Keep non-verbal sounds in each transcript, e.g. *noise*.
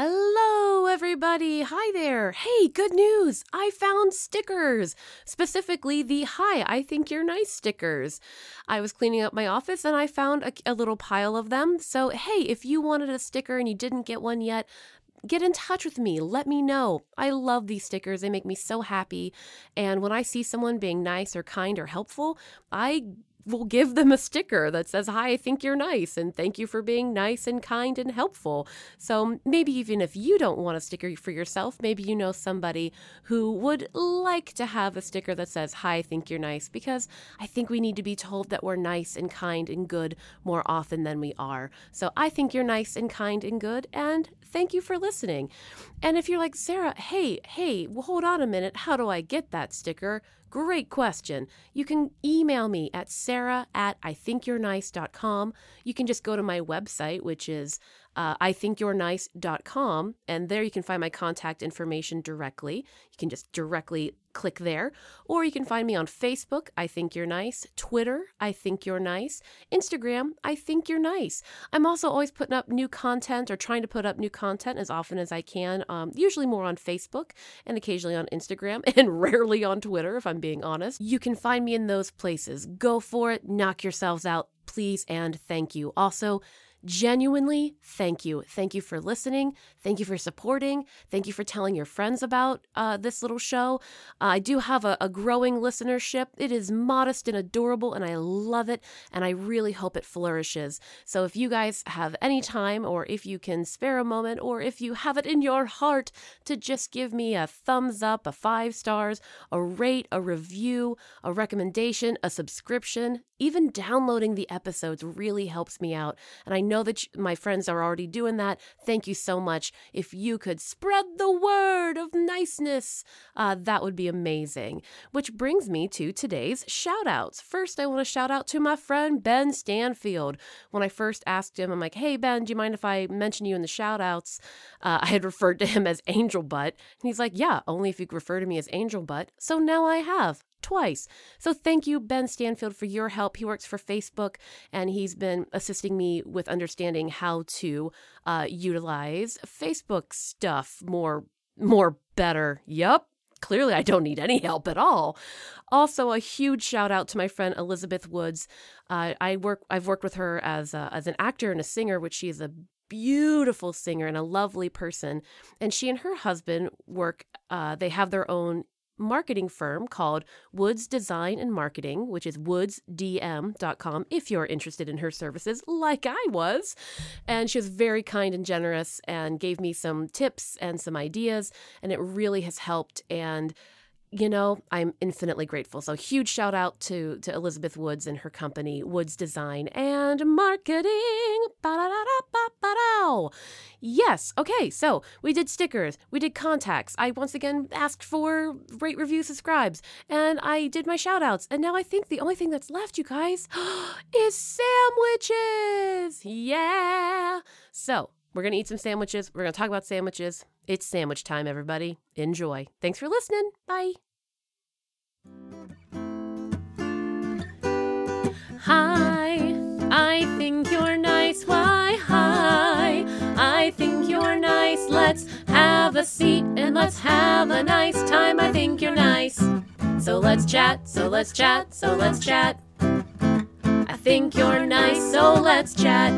Hello, everybody. Hi there. Hey, good news. I found stickers, specifically the Hi, I Think You're Nice stickers. I was cleaning up my office and I found a, a little pile of them. So, hey, if you wanted a sticker and you didn't get one yet, get in touch with me. Let me know. I love these stickers. They make me so happy. And when I see someone being nice or kind or helpful, I will give them a sticker that says, Hi, I think you're nice, and thank you for being nice and kind and helpful. So maybe even if you don't want a sticker for yourself, maybe you know somebody who would like to have a sticker that says, Hi, I think you're nice, because I think we need to be told that we're nice and kind and good more often than we are. So I think you're nice and kind and good, and thank you for listening. And if you're like, Sarah, hey, hey, well, hold on a minute, how do I get that sticker? Great question. You can email me at sarah at ithinkyournice.com. You can just go to my website, which is uh, ithinkyournice.com, and there you can find my contact information directly. You can just directly click there. Or you can find me on Facebook, I Think You're Nice, Twitter, I Think You're Nice, Instagram, I Think You're Nice. I'm also always putting up new content or trying to put up new content as often as I can, um, usually more on Facebook and occasionally on Instagram *laughs* and rarely on Twitter, if I'm being honest. You can find me in those places. Go for it, knock yourselves out, please, and thank you. Also, genuinely thank you. Thank you for listening. Thank you for supporting. Thank you for telling your friends about uh, this little show. Uh, I do have a, a growing listenership. It is modest and adorable, and I love it, and I really hope it flourishes. So if you guys have any time, or if you can spare a moment, or if you have it in your heart to just give me a thumbs up, a five stars, a rate, a review, a recommendation, a subscription, even downloading the episodes really helps me out. And I know that my friends are already doing that. Thank you so much. If you could spread the word of niceness, uh, that would be amazing. Which brings me to today's shout outs. First, I want to shout out to my friend Ben Stanfield. When I first asked him, I'm like, hey, Ben, do you mind if I mention you in the shout outs? Uh, I had *laughs* referred to him as Angel Butt. And he's like, yeah, only if you refer to me as Angel Butt. So now I have twice. So thank you, Ben Stanfield, for your help. He works for Facebook and he's been assisting me with understanding how to uh, utilize Facebook stuff more, more better. Yup. Clearly, I don't need any help at all. Also, a huge shout out to my friend Elizabeth Woods. Uh, I work. I've worked with her as a, as an actor and a singer, which she is a beautiful singer and a lovely person. And she and her husband work. Uh, they have their own marketing firm called Woods Design and Marketing, which is woodsdm.com if you're interested in her services, like I was. And she was very kind and generous and gave me some tips and some ideas, and it really has helped. And you know, I'm infinitely grateful. So huge shout out to to Elizabeth Woods and her company, Woods Design and Marketing. Yes. Okay. So we did stickers. We did contacts. I once again asked for rate, review, subscribes, and I did my shout outs. And now I think the only thing that's left, you guys, *gasps* is sandwiches. Yeah. So we're gonna eat some sandwiches. We're gonna talk about sandwiches. It's sandwich time, everybody. Enjoy. Thanks for listening. Bye. Hi, I think you're nice. Why, hi, I think you're nice. Let's have a seat and let's have a nice time. I think you're nice. So let's chat, so let's chat, so let's chat. I think you're nice, so let's chat.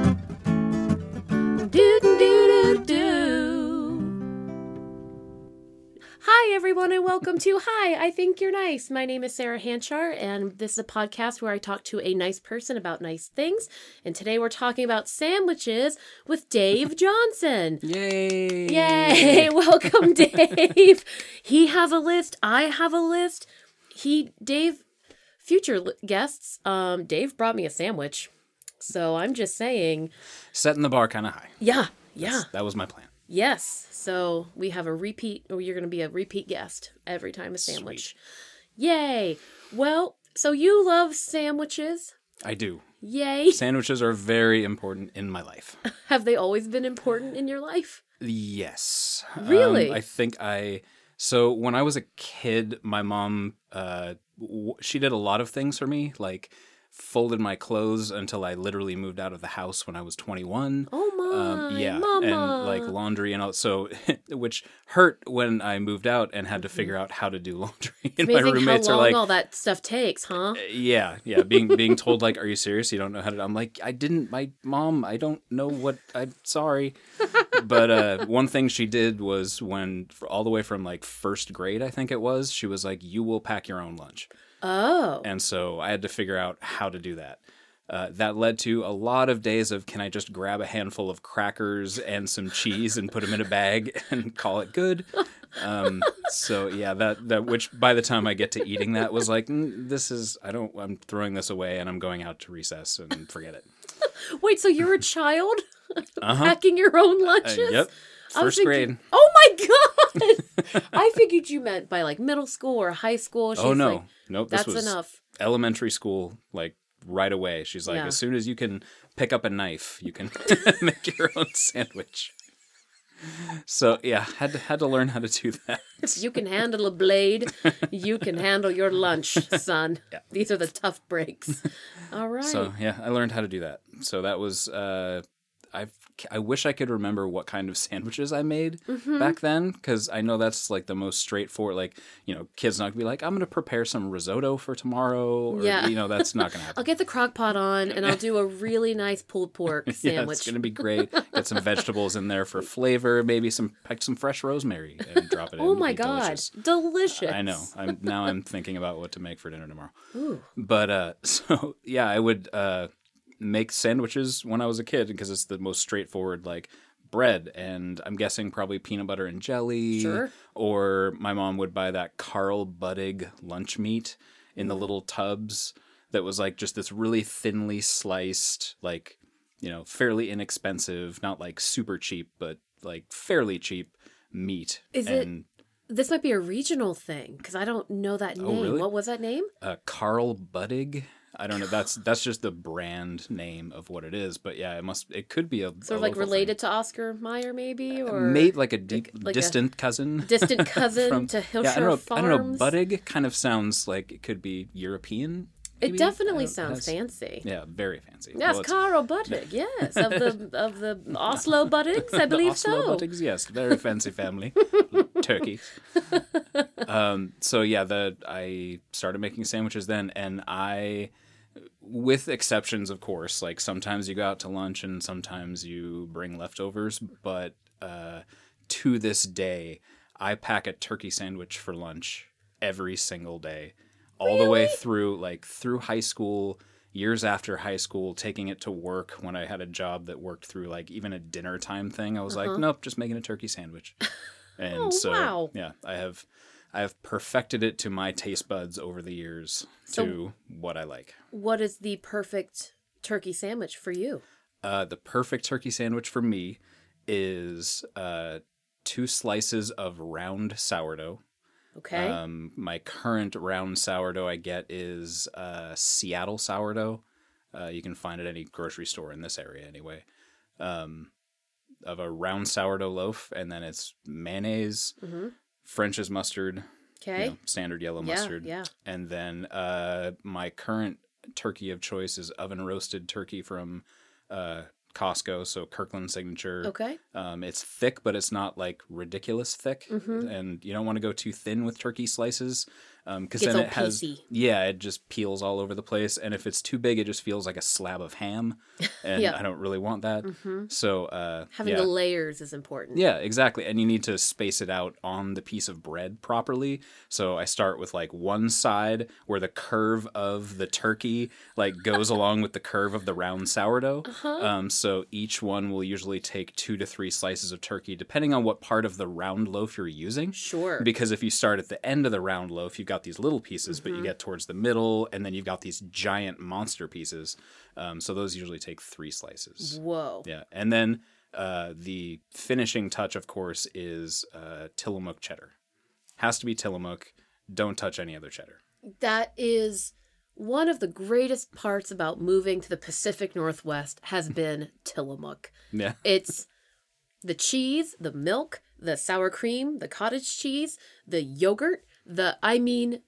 Hi, everyone, and welcome to Hi, I Think You're Nice. My name is Sarah Hanchar, and this is a podcast where I talk to a nice person about nice things. And today we're talking about sandwiches with Dave Johnson. Yay! Yay! *laughs* Welcome, Dave. he has a list. I have a list. He, Dave, future guests, um, Dave brought me a sandwich. So I'm just saying, Setting the bar kind of high. yeah, yeah. That's- That was my plan. Yes. So we have a repeat, or you're going to be a repeat guest every time a sandwich. Sweet. Yay. Well, so you love sandwiches. I do. Yay. Sandwiches are very important in my life. *laughs* Have they always been important in your life? Yes. Um, Really? I think I. So when I was a kid, my mom, uh, w- she did a lot of things for me. Like folded my clothes until I literally moved out of the house when I was 21. Oh my, Um, yeah, mama. and like laundry and all. So, *laughs* which hurt when I moved out and had to figure out how to do *laughs* laundry. And my roommates are like, all that stuff takes, huh? yeah, yeah, being being told like, "Are you serious? You don't know how to?" I'm like, "I didn't. My mom. I don't know what. I'm sorry." but uh, *laughs* one thing she did was when all the way from like first grade, I think it was, she was like, "You will pack your own lunch," Oh, and so I had to figure out how to do that. Uh, that led to a lot of days of can I just grab a handful of crackers and some cheese and put them in a bag *laughs* and call it good? Um, so yeah, that that which by the time I get to eating that was like "Mm, this is I don't I'm throwing this away and I'm going out to recess and forget it. *laughs* wait, so you're a child *laughs* Uh-huh. packing your own Uh, lunches? yep. First thinking- grade. Oh my god! I figured you meant by like middle school or high school. She's oh no, like, nope. That's enough. elementary school, like right away. She's like, Yeah. as soon as you can pick up a knife, you can *laughs* make your own sandwich. So yeah, had to, had to learn how to do that. If you can handle a blade, you can handle your lunch, son. *laughs* Yeah. These are the tough breaks. All right. So yeah, I learned how to do that. So that was uh, I I wish I could remember what kind of *laughs* sandwiches I made Mm-hmm. back then because I know that's like the most straightforward. Like you know, kids not gonna be like, I'm gonna prepare some risotto for tomorrow. Or, Yeah. you know, that's not gonna *laughs* happen. I'll get the crock pot on and I'll do a really nice pulled pork sandwich. *laughs* Yeah, it's gonna be great. Get some vegetables in there for flavor. Maybe some pick some fresh rosemary and drop it in. oh It'll my god. delicious. Delicious. I know. I'm now I'm thinking about what to make for dinner tomorrow. Ooh. But uh so yeah, I would uh make sandwiches when I was a kid because it's the most straightforward like bread and I'm guessing probably peanut butter and jelly Sure. or my mom would buy that Carl Buddig lunch meat in the little tubs that was like just this really thinly sliced like you know fairly inexpensive not like super cheap but like fairly cheap meat Is it- This might be a regional thing because I don't know that name. Oh, really? What was that name? uh, Carl Buddig. I don't know. That's that's just the brand name of what it is. But yeah, it must. It could be a Sort of like related to Oscar Mayer, maybe, uh, or Mate, like a deep, like a distant cousin. distant cousin *laughs* from- to Hillshire yeah, I don't know. Farms. I don't know. Buddig kind of sounds like it could be European. It definitely uh, sounds has- fancy. Yeah, very fancy. Yes, Well, Carl Buddig. *laughs* Yes, of the of the *laughs* Oslo Buddigs, I the believe Oslo so. Buddigs, yes, very fancy family, turkey. Um, so yeah, the I started making sandwiches then, and I, with exceptions of course, like sometimes you go out to lunch and sometimes you bring leftovers, but uh, to this day, I pack a turkey sandwich for lunch every single day, all the way through like through high school. Years after high school, taking it to work when I had a job that worked through like even a dinner time thing, I was like, nope, just making a turkey sandwich. *laughs* And Uh-huh. Oh, so, wow. yeah, I have, I have perfected it to my taste buds over the years So- to what I like. What is the perfect turkey sandwich for you? Uh, the perfect turkey sandwich for me is uh, two slices of round sourdough. Okay. Um, my current round sourdough I get is uh, Seattle sourdough. Uh, you can find it at any grocery store in this area anyway. Um, of a round sourdough loaf, and then it's mayonnaise, mm-hmm. French's mustard, you Okay. know, standard yellow yeah. mustard, Yeah. and then uh, my current turkey of choice is oven roasted turkey from uh, Costco, so Kirkland Signature. Okay. Um, it's thick, but it's not like ridiculous thick, Mhm. and you don't want to go too thin with turkey slices because Gets then it has yeah, it just peels all over the place, and if it's too big, it just feels like a slab of ham, *laughs* and Yeah. I don't really want that. hmm So uh, Having yeah. the layers is important. Yeah, exactly. And you need to space it out on the piece of bread properly. So I start with like one side where the curve of the turkey like goes *laughs* along with the curve of the round sourdough. Uh-huh. Um, so each one will usually take two to three slices of turkey, depending on what part of the round loaf you're using. Sure. Because if you start at the end of the round loaf, you've got these little pieces, but Mm-hmm. you get towards the middle, and then you've got these giant monster pieces. Um, so those usually take three slices. Whoa. Yeah, and then uh, the finishing touch, of course, is uh, Tillamook cheddar. Has to be Tillamook. Don't touch any other cheddar. That is one of the greatest parts about moving to the Pacific Northwest has *laughs* been Tillamook. Yeah, It's the cheese, the milk, the sour cream, the cottage cheese, the yogurt, the I mean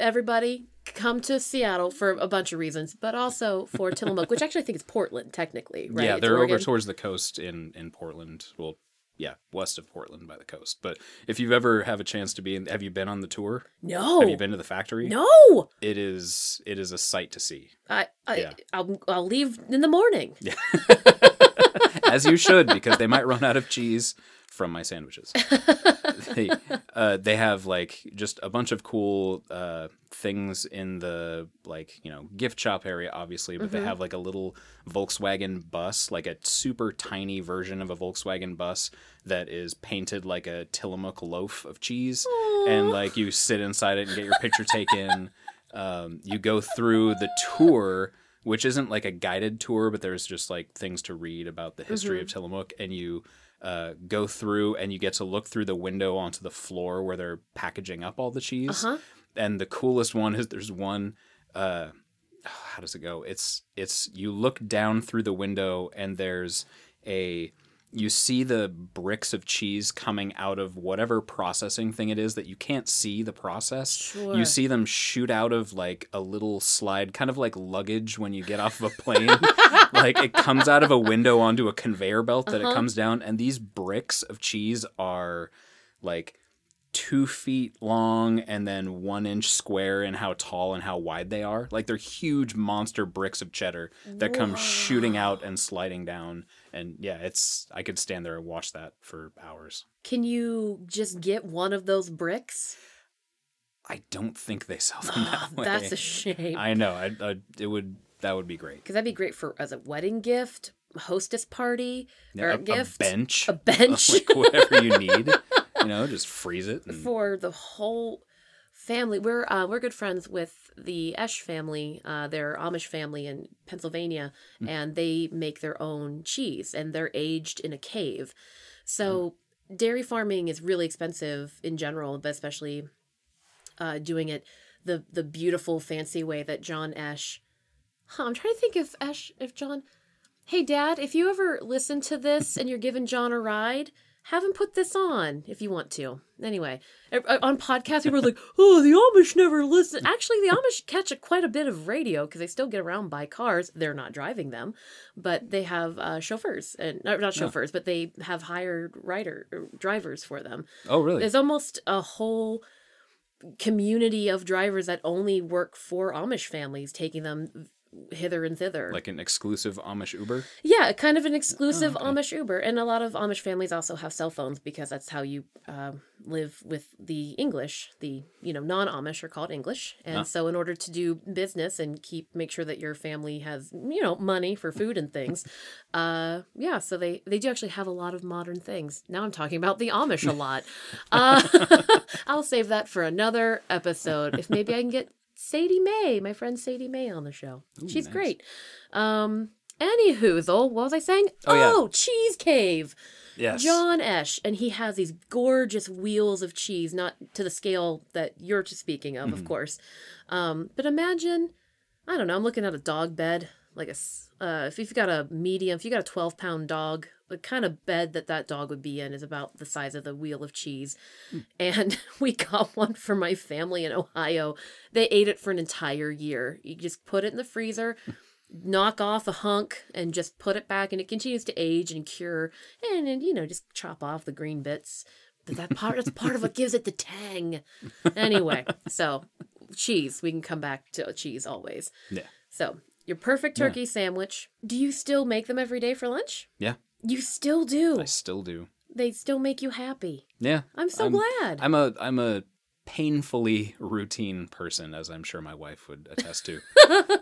everybody come to Seattle for a bunch of reasons, but also for Tillamook, which actually I think is Portland technically, right? Yeah, It's they're Oregon. over towards the coast in in Portland. Well, yeah, west of Portland by the coast. But if you've ever have a chance to be in, have you been on the tour? No. Have you been to the factory? No. It is it is a sight to see. I, I Yeah. I'll, I'll leave in the morning. Yeah. *laughs* As you should, because they might run out of cheese from my sandwiches. *laughs* they, uh, they have like just a bunch of cool uh, things in the like you know gift shop area, obviously, but they have like a little Volkswagen bus, like a super tiny version of a Volkswagen bus that is painted like a Tillamook loaf of cheese, and like you sit inside it and get your picture taken. Um, you go through the tour which isn't like a guided tour, but there's just like things to read about the history of Tillamook, and you uh, go through and you get to look through the window onto the floor where they're packaging up all the cheese. Uh-huh. And the coolest one is there's one. Uh, how does it go? It's it's you look down through the window and there's a you see the bricks of cheese coming out of whatever processing thing it is that you can't see the process. Sure. You see them shoot out of like a little slide, kind of like luggage when you get off of a plane. *laughs* like it comes out of a window onto a conveyor belt that Uh-huh. it comes down, and these bricks of cheese are like two feet long and then one inch square in how tall and how wide they are. Like they're huge monster bricks of cheddar that come shooting out and sliding down. And yeah, it's I could stand there and watch that for hours. Can you just get one of those bricks? I don't think they sell them ah, that way. That's a shame. I know. I, I it would that would be great. Because that'd be great for as a wedding gift, hostess party, or a, a, gift, a bench, a bench *laughs* like whatever you need. You know, *laughs* just freeze it. And, for the whole family. We're uh, we're good friends with the Esch family. Uh, they're Amish family in Pennsylvania, Mm. and they make their own cheese, and they're aged in a cave. So dairy farming is really expensive in general, but especially uh, doing it the the beautiful fancy way that John Esch. Huh, I'm trying to think if Esch, if John. Hey, Dad, if you ever listen to this and you're giving John a ride, have him put this on if you want to. Anyway, uh, on podcasts, people are like, *laughs* "Oh, the Amish never listen." Actually, the Amish catch a, quite a bit of radio because they still get around by cars. They're not driving them, but they have uh, chauffeurs and not, not chauffeurs, but they have hired rider er, drivers for them. oh, really? There's almost a whole community of drivers that only work for Amish families, taking them hither and thither. like an exclusive Amish Uber? yeah, kind of an exclusive okay. Amish Uber, and a lot of Amish families also have cell phones because that's how you uh, live with the English. The you know non-Amish are called English, and Ah. so in order to do business and keep make sure that your family has you know money for food and things, *laughs* uh, yeah, so they they do actually have a lot of modern things. Now I'm talking about the Amish a lot. *laughs* Uh, *laughs* I'll save that for another episode. If maybe I can get Sadie May, my friend Sadie May, on the show. She's nice. great. Um, anywho, though, what was I saying? Oh, yeah. Cheese Cave. Yes. John Esch, and he has these gorgeous wheels of cheese, not to the scale that you're speaking of, Mm-hmm. of course. Um, but imagine, I don't know, I'm looking at a dog bed, like a, uh, if you've got a medium, if you got a 12 pound dog, the kind of bed that that dog would be in is about the size of the wheel of cheese. Hmm. And *laughs* we got one for my family in Ohio. They ate it for an entire year. You just put it in the freezer. knock off a hunk and just put it back and it continues to age and cure and, and you know just chop off the green bits but that part that's part of what gives it the tang anyway *laughs* so cheese we can come back to cheese always Yeah. so your perfect turkey sandwich do you still make them every day for lunch Yeah. You still do I still do. they still make you happy Yeah. i'm so I'm- glad I'm a I'm a painfully routine person, as I'm sure my wife would attest to. *laughs*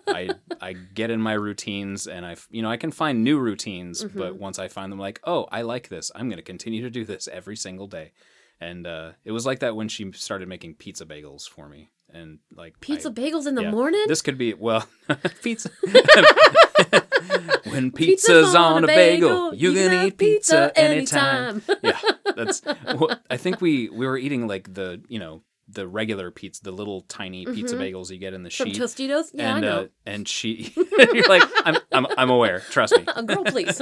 I I get in my routines, and I you know I can find new routines, Mm-hmm. but once I find them, like oh I like this, I'm going to continue to do this every single day. And uh, it was like that when she started making pizza bagels for me, and like pizza I- bagels in the yeah. morning This could be well, *laughs* pizza. *laughs* when Pizza's pizza's on a bagel, you can can eat pizza anytime. anytime. *laughs* yeah, that's. *laughs* Well, I think we we were eating like the you know the regular pizza, the little tiny pizza bagels you get in the from sheet. tostitos yeah and i know uh, and she, *laughs* you're like, I'm I'm I'm aware. Trust me. a girl please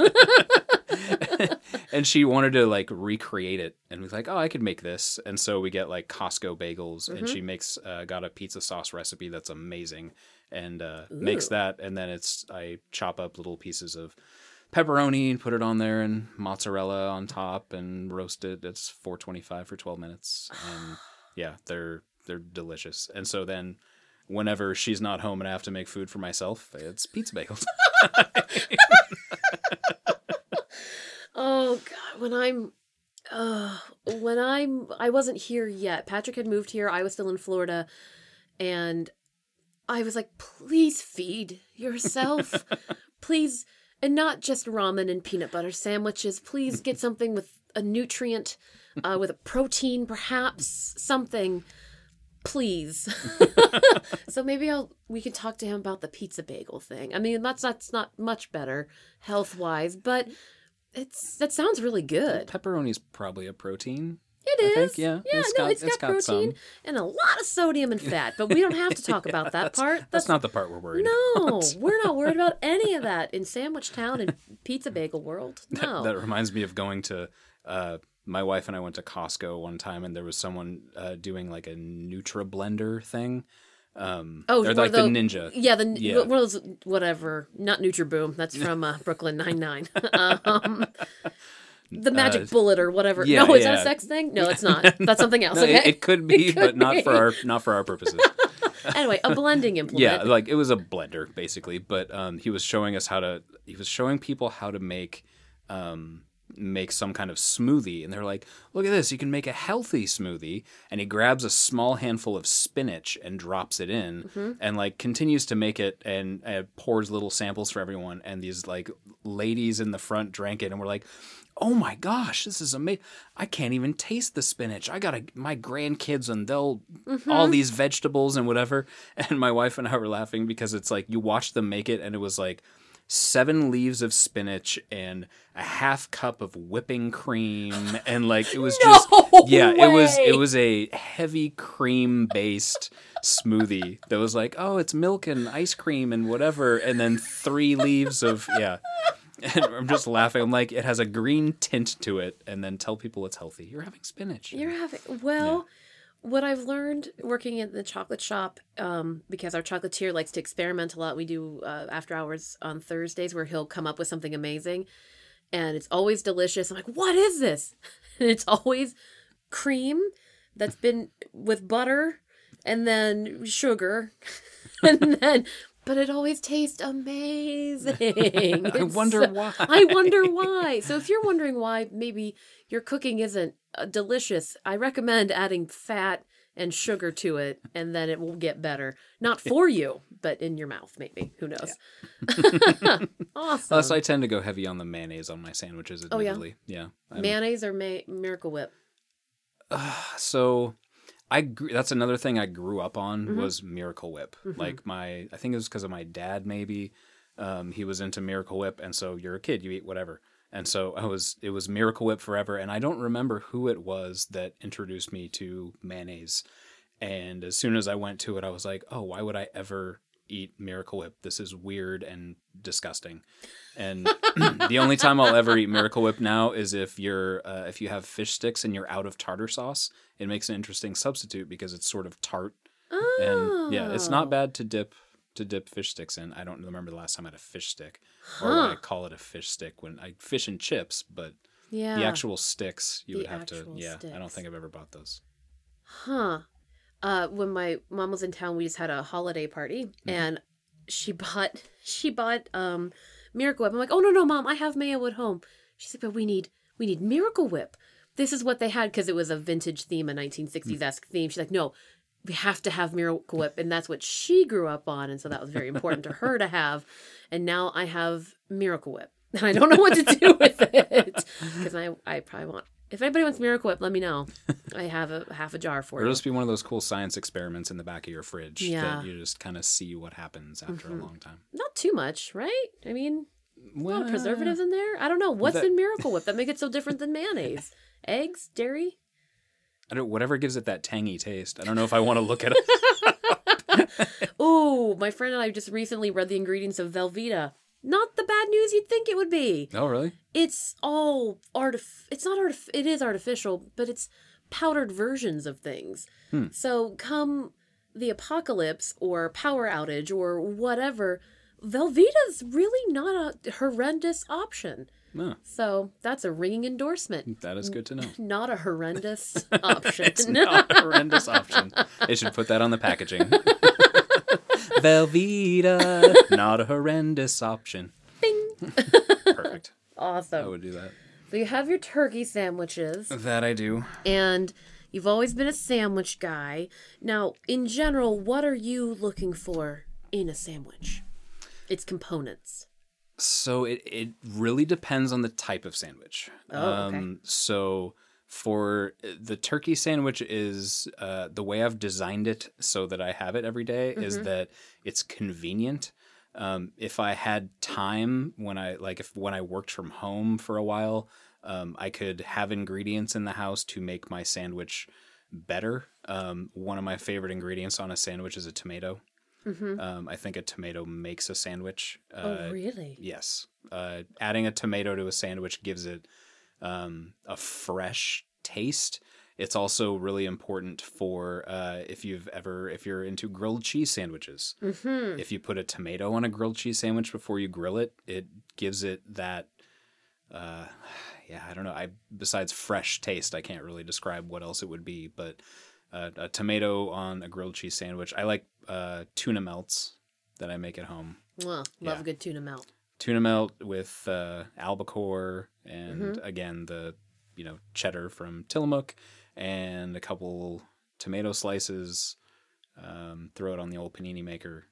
*laughs* and she wanted to like recreate it and was like, "Oh, I could make this." And so we get like Costco bagels, and she makes uh, got a pizza sauce recipe that's amazing, and uh, makes that. And then it's I chop up little pieces of pepperoni and put it on there, and mozzarella on top, and roast it. It's four twenty five for twelve minutes, and *sighs* yeah, they're they're delicious. And so then. Whenever she's not home and I have to make food for myself, it's pizza bagels. *laughs* *laughs* Oh God, when I'm, uh, when I'm, I wasn't here yet. Patrick had moved here. I was still in Florida, and I was like, please feed yourself, *laughs* please, and not just ramen and peanut butter sandwiches. Please get something with a nutrient, uh, with a protein, perhaps something. Please. *laughs* so maybe I'll we can talk to him about the pizza bagel thing. I mean, that's that's not much better health wise, but it's that sounds really good. Pepperoni's probably a protein. It is. think, yeah. yeah. It's no, got- it's got, it's got protein some. and a lot of sodium and fat, but we don't have to talk about that *laughs* part. That's not the part we're worried about. No, about. we're not worried about any of that in Sandwich Town and Pizza Bagel World. *laughs* No. That reminds me of going to. Uh, my wife and I went to Costco one time, and there was someone uh, doing like a Nutra blender thing. Um, Oh, or like the the- ninja. yeah, the Yeah. one of those whatever, not Nutriboom. That's from uh, Brooklyn Nine Nine. *laughs* um, the magic Uh, bullet or whatever. yeah, no, is that a sex thing? No, it's *laughs* not. That's something else. No, okay. it, it could be, *laughs* It but could not for our not for our purposes. anyway, a blending implement. yeah, like it was a blender basically, but um, he was showing us how to. He was showing people how to make. Um, make some kind of smoothie and they're like look at this you can make a healthy smoothie and he grabs a small handful of spinach and drops it in Mm-hmm. and like continues to make it and uh, pours little samples for everyone and these like ladies in the front drank it and were like oh my gosh this is amazing i can't even taste the spinach i gotta my grandkids and they'll Mm-hmm. all these vegetables and whatever *laughs* and my wife and i were laughing because it's like you watch them make it and it was like seven leaves of spinach and a half cup of whipping cream. And like it was just *laughs* No yeah it was it was a heavy cream based smoothie that was like oh it's milk and ice cream and whatever and then three leaves of yeah. And i'm just laughing. I'm like it has a green tint to it and then tell people it's healthy. You're having spinach. You're having well. What I've learned working in the chocolate shop, um, because our chocolatier likes to experiment a lot. We do uh, after hours on Thursdays where he'll come up with something amazing, and it's always delicious. I'm like, what is this? *laughs* And it's always cream that's been with butter and then sugar, *laughs* and then. But it always tastes *laughs* amazing. i *laughs* wonder why I wonder why. So if you're wondering why maybe your cooking isn't uh, delicious, I recommend adding fat and sugar to it, and then it will get better. Not for you, but in your mouth, maybe. Who knows? *laughs* awesome. Plus, I tend to go heavy on the mayonnaise on my sandwiches. Oh, yeah? Yeah. I'm- Mayonnaise or ma- Miracle Whip? so I gr- that's another thing I grew up on Mhm. was Miracle Whip. Mhm. Like my, I think it was because of my dad. Maybe um, he was into Miracle Whip, and so you're a kid, you eat whatever. And so I was, it was Miracle Whip forever. And I don't remember who it was that introduced me to mayonnaise. And as soon as I went to it, I was like, oh, why would I ever eat Miracle Whip? This is weird and disgusting. And *clears throat* the only time I'll ever eat Miracle Whip now is if you're uh, if you have fish sticks and you're out of tartar sauce. It makes an interesting substitute because it's sort of tart Oh. and yeah, it's not bad to dip to dip fish sticks in. I don't remember the last time I had a fish stick or Huh. I call it a fish stick when I fish and chips, but Yeah. the actual sticks you The would have to yeah. I don't think I've ever bought those. Huh. Uh, when my mom was in town, we just had a holiday party, Mm-hmm. and she *laughs* bought she bought um Miracle Whip. I'm like, oh no no mom, I have mayo at home. She said, but we need we need Miracle Whip. This is what they had because it was a vintage theme, a 1960s esque theme. She's like, no, we have to have Miracle Whip, and that's what she grew up on, and so that was very important to her to have. And now I have Miracle Whip, and *laughs* I don't know what to do with it because I I probably want. If anybody wants Miracle Whip, let me know. I have a half a jar for Or it'll just be one of those cool science experiments in the back of your fridge Yeah. that you just kind of see what happens after a mm-hmm. long time. Not too much, right? I mean, a lot of preservatives in there. I don't know what's that- in Miracle Whip that make it so different than mayonnaise. *laughs* Eggs, dairy. I don't whatever gives it that tangy taste. I don't know if I want to look at it. *laughs* Oh, my friend and I just recently read the ingredients of Velveeta. Not the bad news you'd think it would be. Oh, really? It's all artif. It's not artif. It is artificial, but it's powdered versions of things. Hmm. So come the apocalypse or power outage or whatever, Velveeta's really not a horrendous option. No, So that's a ringing endorsement. that is good to know. *laughs* Not a horrendous *laughs* option. It's not a horrendous option. They should put that on the packaging. *laughs* Velveeta, *laughs* not a horrendous option. Bing. *laughs* Perfect. Awesome. I would do that. So you have your turkey sandwiches, That I do. and you've always been a sandwich guy. Now, in general, what are you looking for in a sandwich? Its components. So it, it really depends on the type of sandwich. Oh, okay. Um, so for the turkey sandwich is uh, the way I've designed it so that I have it every day is Mm-hmm. that it's convenient. Um, if I had time when I like if when I worked from home for a while, um, I could have ingredients in the house to make my sandwich better. Um, one of my favorite ingredients on a sandwich is a tomato. Mm-hmm. Um, I think a tomato makes a sandwich. Uh, oh, really? Yes. Uh, adding a tomato to a sandwich gives it um, a fresh taste. It's also really important for uh, if you've ever if you're into grilled cheese sandwiches. Mm-hmm. If you put a tomato on a grilled cheese sandwich before you grill it, it gives it that. Uh, *sighs* yeah, I don't know. I besides fresh taste, I can't really describe what else it would be. But uh, a tomato on a grilled cheese sandwich. I like uh, tuna melts that I make at home Well, love Yeah. a good tuna melt. tuna melt with uh, albacore and again the you know cheddar from Tillamook and a couple tomato slices. Um, throw it on the old panini maker.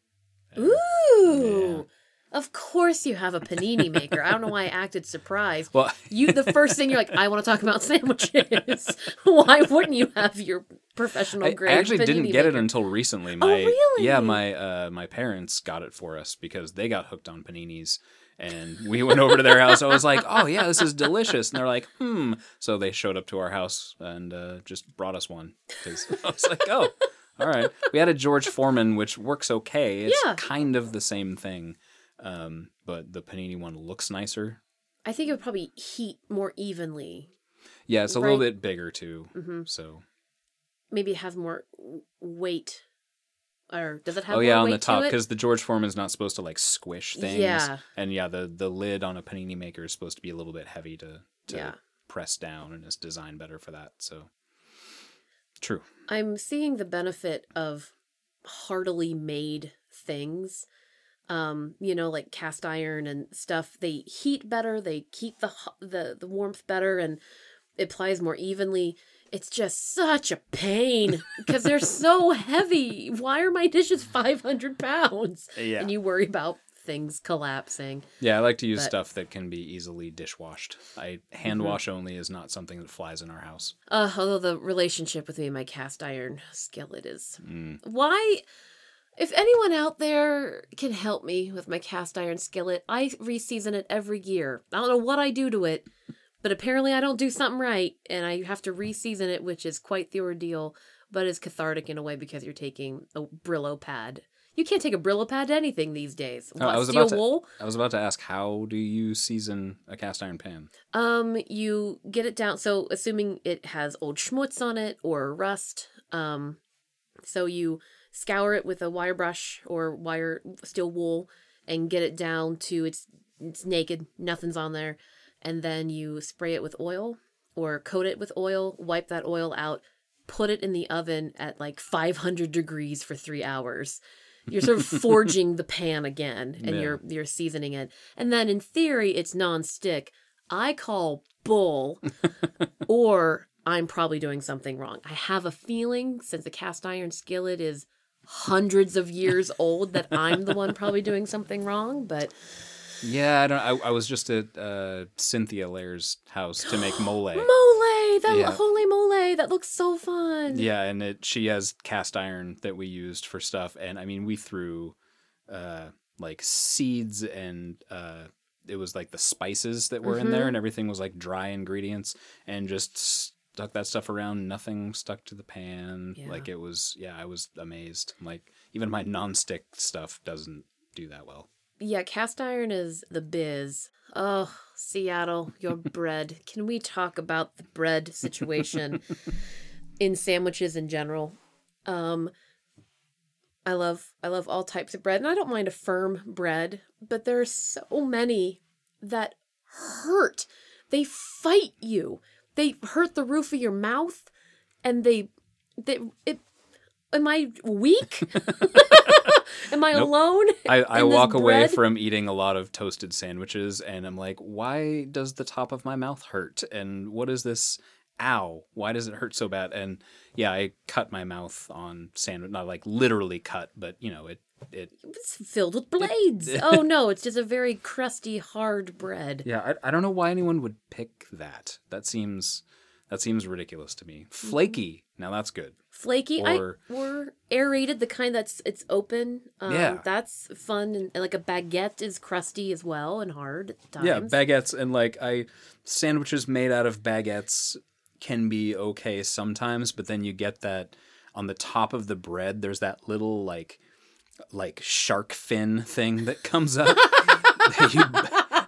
and- Ooh. Of course you have a panini maker. I don't know why I acted surprised. *laughs* Well, You the first thing you're like, I want to talk about *laughs* sandwiches. *laughs* why wouldn't you have your professional I, I grade? actually didn't get it until recently. My really? yeah, my uh, my parents got it for us because they got hooked on paninis. And we went over to their house. I was like, "Oh yeah, this is delicious." And they're like, "Hmm." So they showed up to our house and uh, just brought us one. Cause *laughs* I was like, "Oh, all right." We had a George Foreman, which works okay. It's Yeah. kind of the same thing, um, but the panini one looks nicer. I think it would probably heat more evenly. Yeah, it's a little bit bigger too. hmm So Maybe have more weight. Or does it have oh yeah, on the top to because the George Foreman's not supposed to like squish things. Yeah. and yeah, the the lid on a panini maker is supposed to be a little bit heavy to to Yeah. press down, and it's designed better for that. So true. I'm seeing the benefit of heartily made things. Um, you know, like cast iron and stuff. They heat better. They keep the the the warmth better, and it plies more evenly. It's just such a pain because they're so heavy. Why are my dishes 500 pounds? Yeah, And you worry about things collapsing. yeah. I like to use but- stuff that can be easily dishwashed. I hand Mhm. wash only is not something that flies in our house. Uh, although the relationship with me and my cast iron skillet is Mm. why if anyone out there can help me with my cast iron skillet i reseason it every year i don't know what i do to it but apparently i don't do something right and i have to reseason it which is quite the ordeal but is cathartic in a way because you're taking a brillo pad you can't take a brillo pad to anything these days Oh, I was steel about to- wool I was about to ask, how do you season a cast iron pan? Um, you get it down. So, assuming it has old schmutz on it or rust, um, so you scour it with a wire brush or wire steel wool and get it down to it's it's naked, nothing's on there, and then you spray it with oil or coat it with oil, wipe that oil out, put it in the oven at like 500 degrees for three hours. You're sort of *laughs* forging the pan again, and Yeah. you're you're seasoning it, and then in theory it's non-stick. I call bull, *laughs* or I'm probably doing something wrong. I have a feeling since the cast iron skillet is hundreds of years old that I'm the one probably doing something wrong. But Yeah, I don't. I, I was just at uh, Cynthia Lair's house to make *gasps* mole. mole, that Yeah. holy mole, that looks so fun. Yeah, and it, she has cast iron that we used for stuff, and I mean we threw uh, like seeds and uh, it was like the spices that were in there, and everything was like dry ingredients, and just stuck that stuff around. Nothing stuck to the pan. Yeah. Like it was. Yeah, I was amazed. Like even my nonstick stuff doesn't do that well. Yeah, cast iron is the biz. Oh, Seattle, your *laughs* bread. Can we talk about the bread situation *laughs* in sandwiches in general? Um I love I love all types of bread and I don't mind a firm bread, but there are so many that hurt. They fight you. They hurt the roof of your mouth and they they it am I weak? *laughs* am I Nope. alone? *laughs* I, I walk away from eating a lot of toasted sandwiches and I'm like, why does the top of my mouth hurt? And what is this? Ow! Why does it hurt so bad? And yeah, I cut my mouth on sandwich, not like literally cut, but you know, it it. It's filled with blades. oh no, *laughs* it's just a very crusty, hard bread. Yeah, I, I don't know why anyone would pick that. That seems that seems ridiculous to me. Mm-hmm. Flaky. Now that's good. Flaky, Or- I or aerated, the kind that's it's open. Um, Yeah. that's fun, and, and like a baguette is crusty as well and hard. Yeah, baguettes and like I sandwiches made out of baguettes can be okay sometimes, but then you get that on the top of the bread there's that little like like shark fin thing that comes up that *laughs* you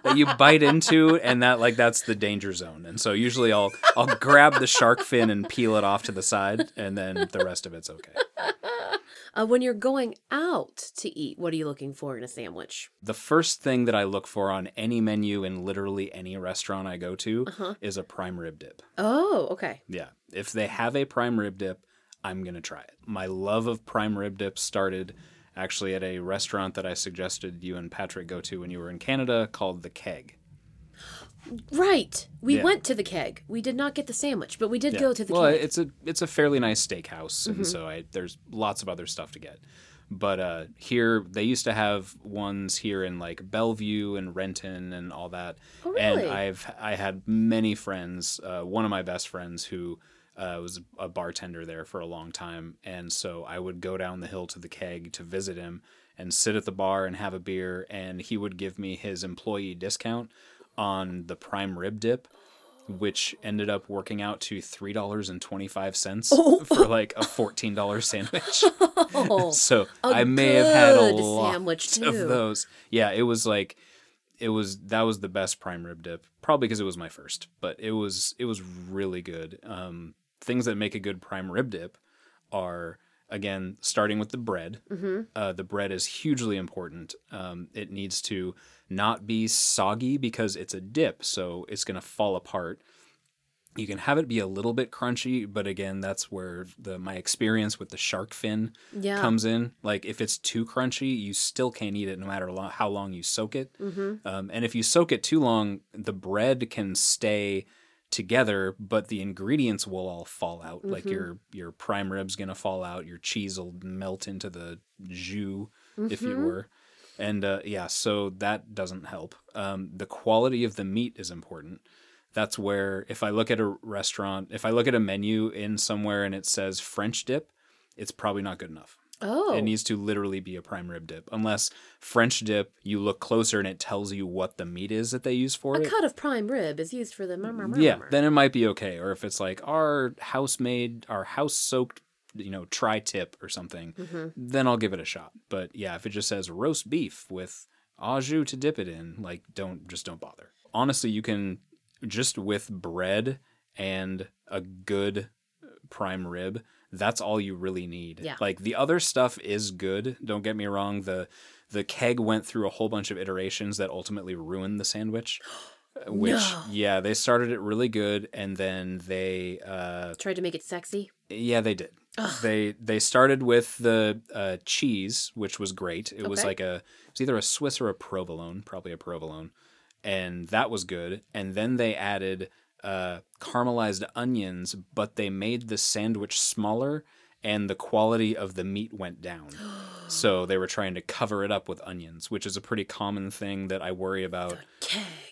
that you bite into and that like that's the danger zone. And so usually I'll I'll grab the shark fin and peel it off to the side and then the rest of it's okay. Uh, when you're going out to eat, what are you looking for in a sandwich? The first thing that I look for on any menu in literally any restaurant I go to Uh-huh. is a prime rib dip. Oh, okay. Yeah. If they have a prime rib dip, I'm going to try it. My love of prime rib dip started actually at a restaurant that I suggested you and Patrick go to when you were in Canada called The Keg. Right. We Yeah. went to the keg. We did not get the sandwich, but we did Yeah. go to the Keg well, keg. it's a it's a fairly nice steakhouse, Mm-hmm. and so I, there's lots of other stuff to get. But uh, here they used to have ones here in like Bellevue and Renton and all that. Oh, really? And I've I had many friends. Uh, one of my best friends who uh, was a bartender there for a long time, and so I would go down the hill to the keg to visit him and sit at the bar and have a beer, and he would give me his employee discount on the prime rib dip which ended up working out to three dollars and twenty five cents Oh. *laughs* for like a fourteen dollar sandwich. oh, *laughs* *laughs* so I may have had a lot sandwich, of those. Yeah, it was like it was that was the best prime rib dip, probably because it was my first, but it was it was really good. Um, things that make a good prime rib dip are again starting with the bread. hmm Uh, the bread is hugely important. Um, it needs to not be soggy because it's a dip, so it's going to fall apart. You can have it be a little bit crunchy, but again, that's where the my experience with the shark fin Yeah. comes in. Like if it's too crunchy, you still can't eat it no matter lo- how long you soak it. hmm Um, and if you soak it too long, the bread can stay together, but the ingredients will all fall out. Like Mhm. your your prime rib's gonna fall out, your cheese will melt into the jus, if you were. And uh, yeah, so that doesn't help. Um, the quality of the meat is important. That's where if I look at a restaurant, if I look at a menu in somewhere and it says French dip, it's probably not good enough. Oh. It needs to literally be a prime rib dip. Unless French dip, you look closer and it tells you what the meat is that they use for a it. A cut of prime rib is used for the murmur murmur. Yeah, then it might be okay. Or if it's like our house made, our house soaked, you know, tri tip or something, Mhm. then I'll give it a shot. But yeah, if it just says roast beef with au jus to dip it in, like don't just don't bother. Honestly, you can just with bread and a good prime rib, that's all you really need. Yeah. Like the other stuff is good, don't get me wrong. The the keg went through a whole bunch of iterations that ultimately ruined the sandwich. *gasps* Which No. yeah, they started it really good and then they uh Tried to make it sexy. yeah, they did. Ugh. They they started with the uh, cheese, which was great. It was like a it's either a Swiss or a provolone, probably a provolone, and that was good. And then they added uh, caramelized onions, but they made the sandwich smaller, and the quality of the meat went down. *gasps* so they were trying to cover it up with onions, which is a pretty common thing that I worry about.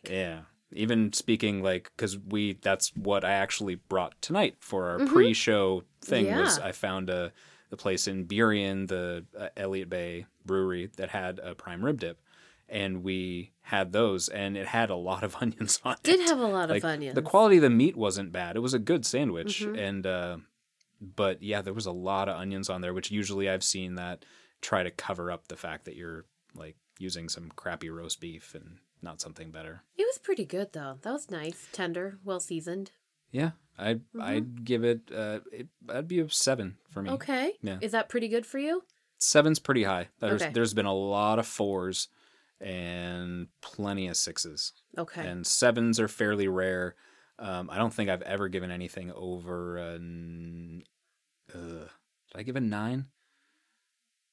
Yeah. Even speaking like cuz we that's what I actually brought tonight for our Mhm. pre-show thing was I found a the place in Burien, the uh, Elliott Bay brewery that had a prime rib dip and we had those and it had a lot of *laughs* onions on Did it. Did have a lot like of onions. the quality of the meat wasn't bad. It was a good sandwich Mhm. and uh but yeah, there was a lot of onions on there which usually I've seen that try to cover up the fact that you're like using some crappy roast beef and not something better. It was pretty good though. That was nice, tender, well seasoned. Yeah, I'd Mm-hmm. I'd give it. Uh, it that'd be a seven for me. Okay. Yeah. Is that pretty good for you? Seven's pretty high. There's Okay. there's been a lot of fours and plenty of sixes, Okay. and sevens are fairly rare. Um, I don't think I've ever given anything over an. Uh, did I give a nine?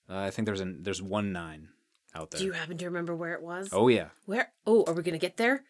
Uh, I think there's an there's one nine out there. Do you happen to remember where it was? oh yeah. Where? Oh, are we gonna get there?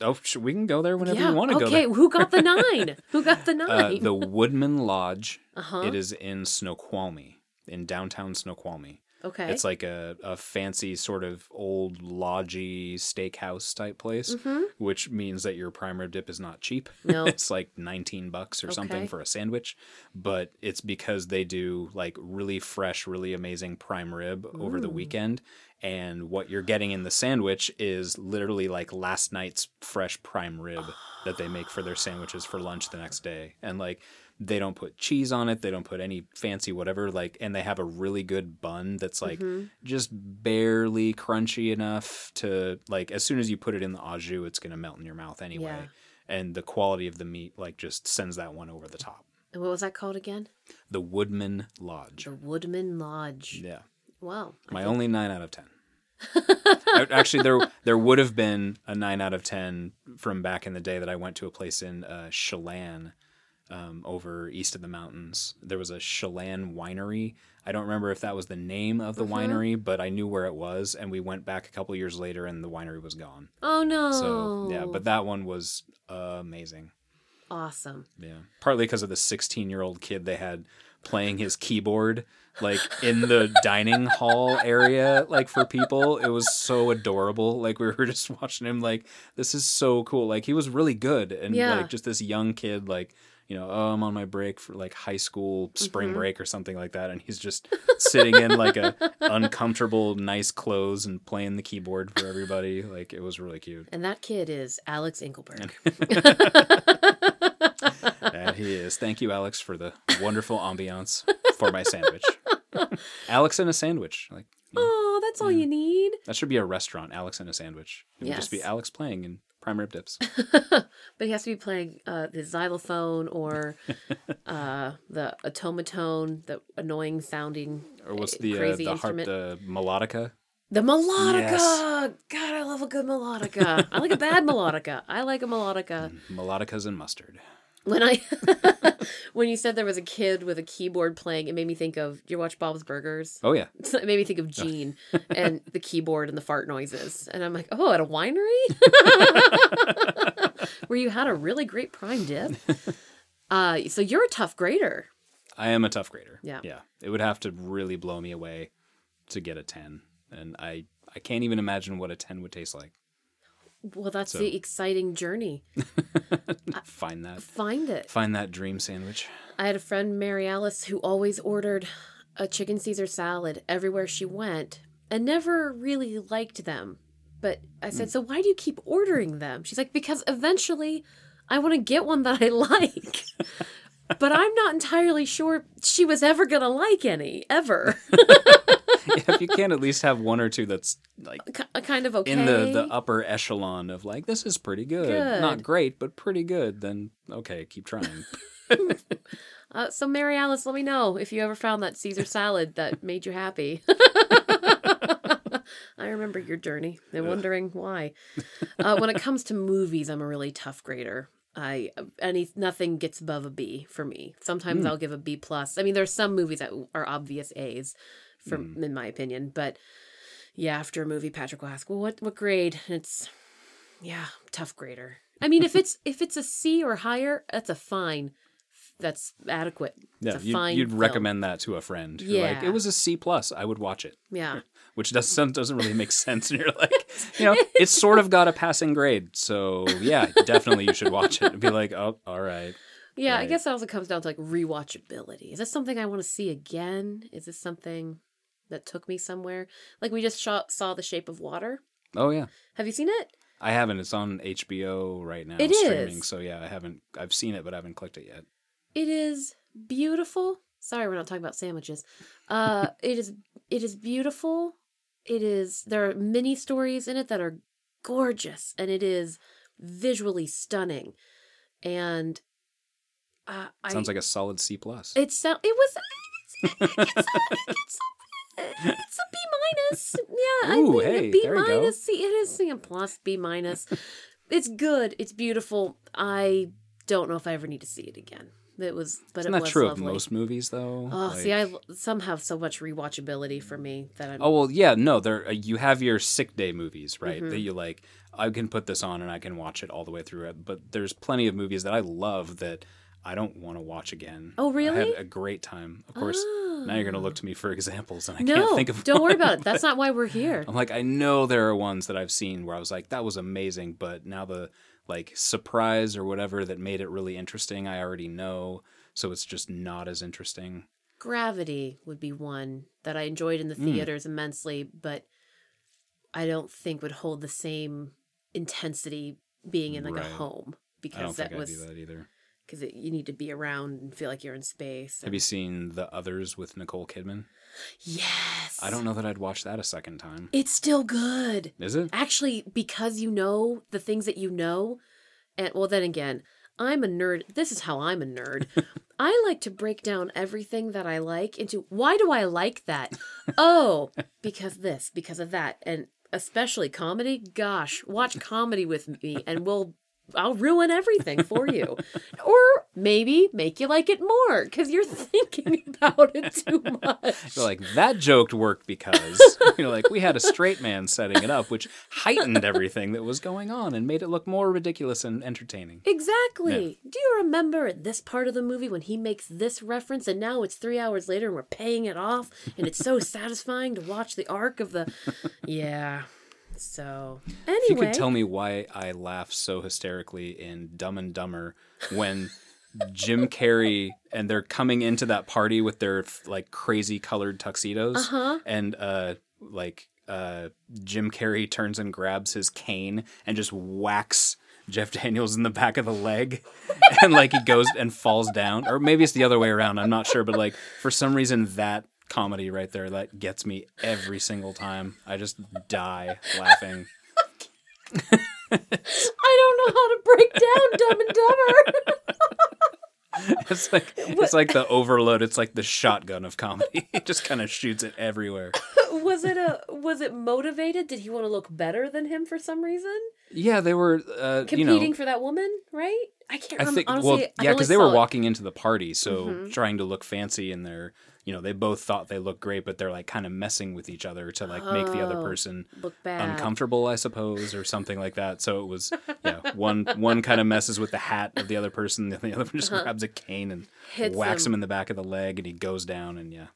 Oh, we can go there whenever yeah. you want to go okay. Who got the *laughs* nine? Who got the Uh, nine? the Woodman Lodge. Uh huh. It is in Snoqualmie, in downtown Snoqualmie. Okay. It's like a, a fancy sort of old lodgy steakhouse type place, Mhm. which means that your prime rib dip is not cheap. *laughs* No. it's like 19 bucks or something for a sandwich, but it's because they do like really fresh, really amazing prime rib over the weekend. And what you're getting in the sandwich is literally like last night's fresh prime rib that they make for their sandwiches for lunch the next day. And like they don't put cheese on it, they don't put any fancy whatever like and they have a really good bun that's like Mhm. just barely crunchy enough to like as soon as you put it in the au jus it's going to melt in your mouth anyway. Yeah. And the quality of the meat like just sends that one over the top. And what was that called again? The Woodman Lodge. The Woodman Lodge. Yeah. Wow. I My think- only 9 out of 10. *laughs* Actually, there there would have been a nine out of ten from back in the day that I went to a place in uh, Chelan, um, over east of the mountains. There was a Chelan winery. I don't remember if that was the name of the Mhm. winery, but I knew where it was, and we went back a couple years later, and the winery was gone. Oh no. So yeah, but that one was amazing. awesome. Yeah, partly because of the 16 year old kid they had playing his keyboard like in the *laughs* dining hall area like for people it was so adorable like we were just watching him like this is so cool like he was really good and Yeah. like just this young kid like you know oh i'm on my break for like high school spring Mhm. break or something like that and he's just sitting in like a *laughs* uncomfortable nice clothes and playing the keyboard for everybody like it was really cute And that kid is Alex Inkelberg. And *laughs* he is. Thank you, Alex, for the wonderful ambiance for my sandwich. Alex and a sandwich. Like oh, that's all Yeah. you need. that should be a restaurant. Alex and a sandwich. It would just be Alex playing in prime rib dips. *laughs* but he has to be playing uh, the xylophone or *laughs* uh, the automaton, the annoying sounding. Or was uh, the uh, crazy the harp instrument. the melodica? The melodica. Yes. God, I love a good melodica. I like a bad melodica. I like a melodica. Melodicas and mustard. When I *laughs* when you said there was a kid with a keyboard playing, it made me think of. Do you watch Bob's Burgers? Oh yeah. *laughs* it made me think of Gene *laughs* and the keyboard and the fart noises. And I'm like, oh, at a winery where you had a really great prime dip. Uh, so you're a tough grader. I am a tough grader. Yeah. Yeah. It would have to really blow me away to get a ten. And I I can't even imagine what a ten would taste like. Well, that's So- the exciting journey. *laughs* Find that Find it. find that dream sandwich. I had a friend, Mary Alice, who always ordered a chicken Caesar salad everywhere she went and never really liked them. But I said, hmm. So why do you keep ordering them? She's like, Because eventually I want to get one that I *laughs* like. But I'm not entirely sure she was ever going to like any, ever. *laughs* if you can't at least have one or two that's like Ki- kind of okay. in the the upper echelon of like this is pretty good. not great but pretty good then okay keep trying *laughs* *laughs* Uh, so, Mary Alice, let me know if you ever found that Caesar salad that made you happy. I remember your journey and wondering why. Uh, when it comes to movies, I'm a really tough grader. I any nothing gets above a B for me. Sometimes Hmm. I'll give a B plus. I mean, there's some movies that are obvious A's, from Hmm. in my opinion. But yeah, after a movie, Patrick will ask, "Well, what what grade?" And it's yeah, tough grader. I mean, if *laughs* it's if it's a C or higher, that's a fine. That's adequate. yeah It's a you'd, fine you'd film. recommend that to a friend You're like Yeah. it was a c plus i would watch it Yeah. *laughs* which does, some- doesn't really make sense *laughs* and you're like *laughs* you know it's sort of got a passing grade so yeah definitely you should watch it and be like oh all right Yeah, I guess it also comes down to like rewatchability. Is this something I want to see again? Is this something that took me somewhere? Like we just shot, saw The Shape of Water. oh yeah Have you seen it? i haven't it's on hbo right now It streaming is. so yeah i haven't i've seen it but i haven't clicked it yet It is beautiful. Sorry, we're not talking about sandwiches. Uh, it is it is beautiful. It is there are many stories in it that are gorgeous and it is visually stunning. And uh, Sounds I, like a solid C plus. it's so it was it's, it's, a, *laughs* it's, a, it's a B minus. Yeah Ooh, I mean, hey, a B minus C it is C plus B minus. It's good. It's beautiful. I don't know if I ever need to see it again it was but Isn't it that was true lovely. of most movies though? Oh, Like- see, I some have so much rewatchability for me that I'm. Oh well, yeah, no. There, uh, you have your sick day movies, right? Mm-hmm. That you like. I can put this on and I can watch it all the way through it. But there's plenty of movies that I love that I don't want to watch again. Oh, really? I had a great time. Of course, now you're gonna look to me for *laughs* examples, and I no, can't think of. don't worry about it. *laughs* That's not why we're here. I'm like, I know there are ones that I've seen where I was like, that was amazing, but now the like surprise or whatever that made it really interesting, I already know, so it's just not as interesting. Gravity would be one that I enjoyed in the hmm. theaters immensely, but I don't think would hold the same intensity being in like Right. a home because that was do that either. because you need to be around and feel like you're in space. Have you seen The Others with Nicole Kidman? Yes, I don't know that I'd watch that a second time. It's still good. Is it? actually because you know the things that you know and well then again i'm a nerd this is how i'm a nerd *laughs* i like to break down everything that i like into why do i like that oh because this because of that and especially comedy gosh watch comedy with me and we'll I'll ruin everything for you. *laughs* or maybe make you like it more because you're *laughs* thinking about it too *laughs* much. You're like, that joke worked because, you know, like we had a straight man setting it up, which heightened everything that was going on and made it look more ridiculous and entertaining. Exactly. Do you remember in this part of the movie when he makes this reference and now it's three hours later and we're paying it off and it's so satisfying to watch the arc of the. Yeah. So, anyway. If you could tell me why I laugh so hysterically in Dumb and Dumber when Jim Carrey and they're coming into that party with their like crazy colored tuxedos Uh-huh. and uh like uh Jim Carrey turns and grabs his cane and just whacks Jeff Daniels in the back of the leg *laughs* and like he goes and falls down or maybe it's the other way around I'm not sure but like for some reason that comedy right there that gets me every single time I just die laughing *laughs* I don't know how to break down Dumb and Dumber. *laughs* It's like it's like the overload. It's like the shotgun of comedy. *laughs* It just kind of shoots it everywhere. was it a was it motivated? Did he want to look better than him for some reason? Yeah, they were uh, you Competing know. for that woman, right? I can't I remember. think Honestly, well, yeah, because they were it- Mm-hmm. walking into the party, so trying to look fancy, and they're you know they both thought they looked great, but they're like kind of messing with each other to like make the other Oh, person look bad. uncomfortable, I suppose, or something like that. So it was yeah, one one kind of messes with the hat of the other person, and the other one just grabs a cane and Uh-huh. Hits whacks him. him in the back of the leg, and he goes down, and yeah.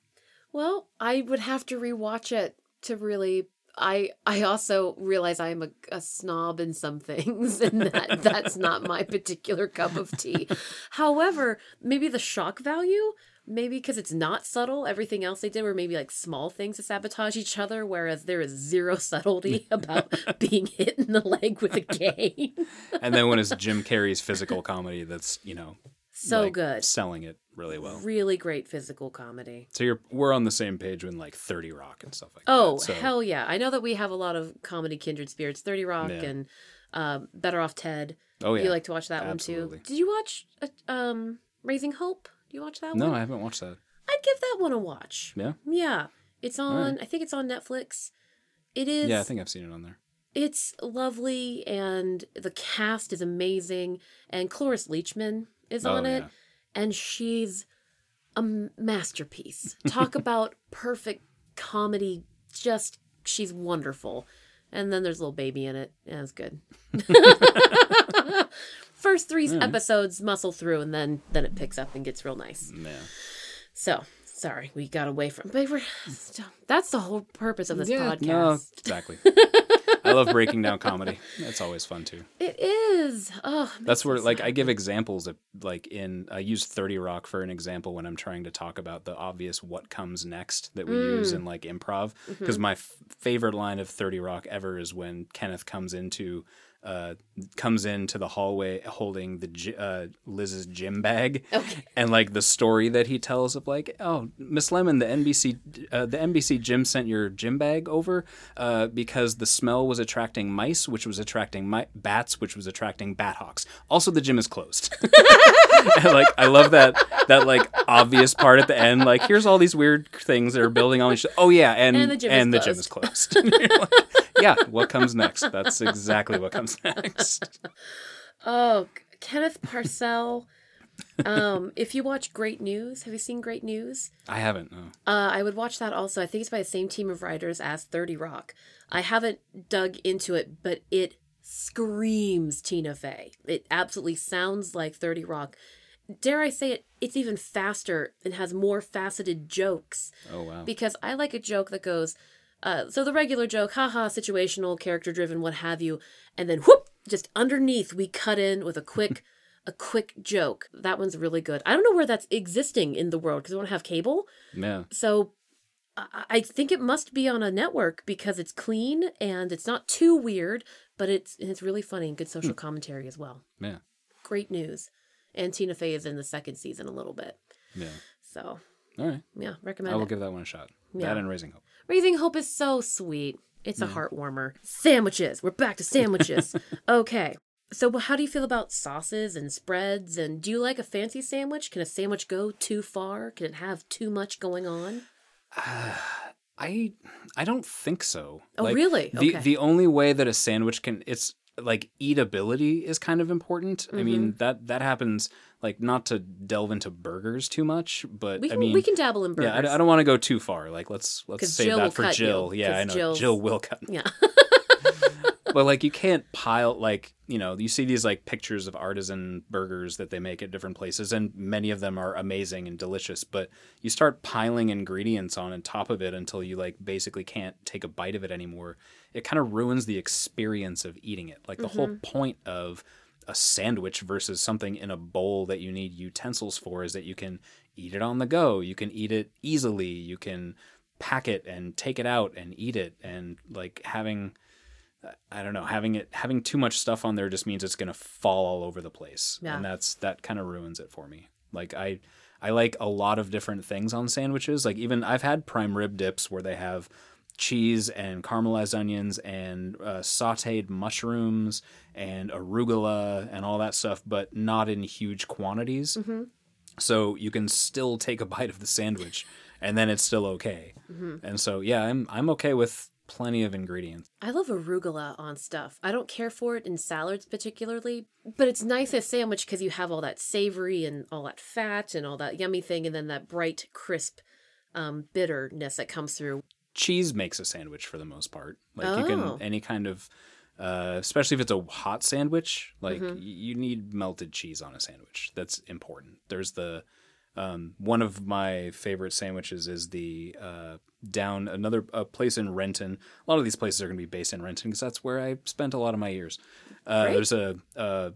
Well, I would have to rewatch it to really. I I also realize I am a, a snob in some things, *laughs* and that that's not my particular cup of tea. *laughs* However, maybe the shock value, maybe because it's not subtle. Everything else they did were maybe like small things to sabotage each other, whereas there is zero *laughs* subtlety *laughs* about being hit in the leg with a cane. *laughs* And then when it's Jim Carrey's physical comedy, that's you know so like, good, selling it really well. really great physical comedy. So you're we're on the same page when like Thirty Rock and stuff like Oh that. So, hell yeah! I know that we have a lot of comedy kindred spirits. Thirty Rock Yeah. and um, Better Off Ted. oh yeah. You like to watch that Absolutely. one too? Did you watch uh, um, Raising Hope? Do you watch that no, one? No, I haven't watched that. I'd give that one a watch. Yeah, Yeah, it's on. right. I think it's on Netflix. It is. yeah, I think I've seen it on there. it's lovely, and the cast is amazing, and Cloris Leachman is Oh, on it, yeah. and she's a masterpiece. Talk *laughs* about perfect comedy. Just she's wonderful. And then there's a little baby in it. Yeah, it's good. *laughs* *laughs* First three episodes muscle through, and then then it picks up and gets real nice. Yeah. So sorry, we got away from. But we're, that's the whole purpose of this yeah, podcast. no, exactly. I love breaking down comedy. That's always fun too. *laughs* It is. Oh, it That's where like I give examples of like in I use 30 Rock for an example when I'm trying to talk about the obvious what comes next that we use Mm. in like improv Mm-hmm. because my f- favorite line of 30 Rock ever is when Kenneth comes into uh, comes into the hallway holding the uh, Liz's gym bag, Okay. and like the story that he tells of like, oh, Miss Lemon, the NBC uh, the NBC gym sent your gym bag over uh, because the smell was attracting mice, which was attracting mi- bats, which was attracting bat hawks. Also, the gym is closed. *laughs* And, like I love that that like obvious part at the end. Like here's all these weird things that are building on each. Oh yeah, and And the gym is and the gym is closed. *laughs* Yeah, what comes next? That's exactly what comes *laughs* next. Oh, Kenneth Parcell. um, if you watch Great News, have you seen Great News? I haven't. No. Uh, I would watch that also. I think it's by the same team of writers as 30 Rock. I haven't dug into it, but it screams Tina Fey. It absolutely sounds like 30 Rock. Dare I say it, it's even faster and has more faceted jokes Oh wow. because I like a joke that goes, uh, so the regular joke, haha, situational, character driven, what have you, and then whoop, just underneath we cut in with a quick, *laughs* a quick joke. That one's really good. I don't know where that's existing in the world because we don't have cable, yeah. so I I think it must be on a network because it's clean and it's not too weird, but it's it's really funny and good social commentary as well. Yeah. Great news. And Tina Fey is in the second season a little bit. Yeah. So All right. yeah, recommend I will it. give that one a shot. Yeah. That and Raising Hope. Raising Hope is so sweet. It's a mm. heart warmer. Sandwiches. We're back to sandwiches. *laughs* okay. So, how do you feel about sauces and spreads? And do you like a fancy sandwich? Can a sandwich go too far? Can it have too much going on? *sighs* I I don't think so. Oh, really? Okay. The the only way that a sandwich can it's like eatability is kind of important. I mean Mm-hmm. that that happens like not to delve into burgers too much, but We I can mean we can dabble in burgers. yeah, I, I don't want to go too far. Like let's let's save Jill that for Jill. you, Yeah, I know Jill's- Jill will cut. Yeah. *laughs* but like you can't pile like you know you see these like pictures of artisan burgers that they make at different places and many of them are amazing and delicious but you start piling ingredients on and top of it until you like basically can't take a bite of it anymore. It kind of ruins the experience of eating it like the whole mm-hmm. point of a sandwich versus something in a bowl that you need utensils for is that you can eat it on the go you can eat it easily you can pack it and take it out and eat it and like having I don't know, having it having too much stuff on there just means it's gonna fall all over the place, Yeah. and that's that kind of ruins it for me. Like I, I like a lot of different things on sandwiches. Like even I've had prime rib dips where they have cheese and caramelized onions and uh, sautéed mushrooms and arugula and all that stuff, but not in huge quantities. So you can still take a bite of the sandwich, and then it's still okay. And so yeah, I'm I'm okay with plenty of ingredients. I love arugula on stuff. I don't care for it in salads particularly, but it's nice as a sandwich because you have all that savory and all that fat and all that yummy thing, and then that bright, crisp um, bitterness that comes through. cheese makes a sandwich for the most part. Like you Oh. can any kind of, uh, especially if it's a hot sandwich, like Mm-hmm. you need melted cheese on a sandwich. That's important. There's the um, one of my favorite sandwiches is the uh, down another a place in Renton. A lot of these places are going to be based in Renton because that's where I spent a lot of my years. Uh, Great. there's a, a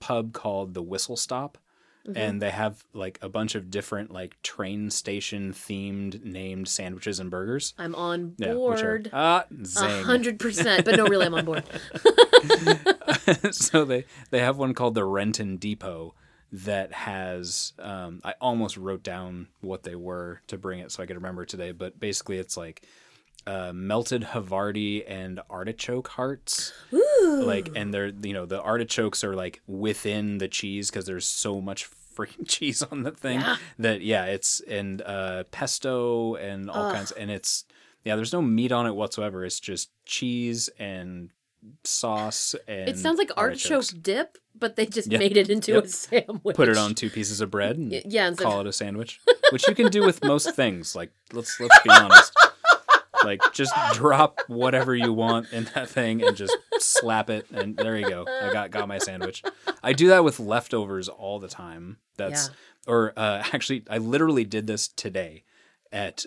pub called the Whistle Stop. Mm-hmm. And they have like a bunch of different like train station themed named sandwiches and burgers. I'm on Yeah, board. ah, A hundred percent, but no, really, I'm on board. *laughs* so they they have one called the Renton Depot that has um, I almost wrote down what they were to bring it so I could remember today, but basically it's like uh, melted Havarti and artichoke hearts. Like, and they're you know the artichokes are like within the cheese because there's so much freaking *laughs* cheese on the thing Yeah. that yeah it's and uh, pesto and all kinds and it's yeah there's no meat on it whatsoever. It's just cheese and sauce and It sounds like artichokes. artichoke dip, but they just Yeah. made it into Yep. a sandwich. Put it on two pieces of bread and yeah, instead call of- it a sandwich, which you can do with most *laughs* things. Like let's let's be honest. Like just drop whatever you want in that thing and just slap it, and there you go. I got got my sandwich. I do that with leftovers all the time. That's or uh, actually, I literally did this today at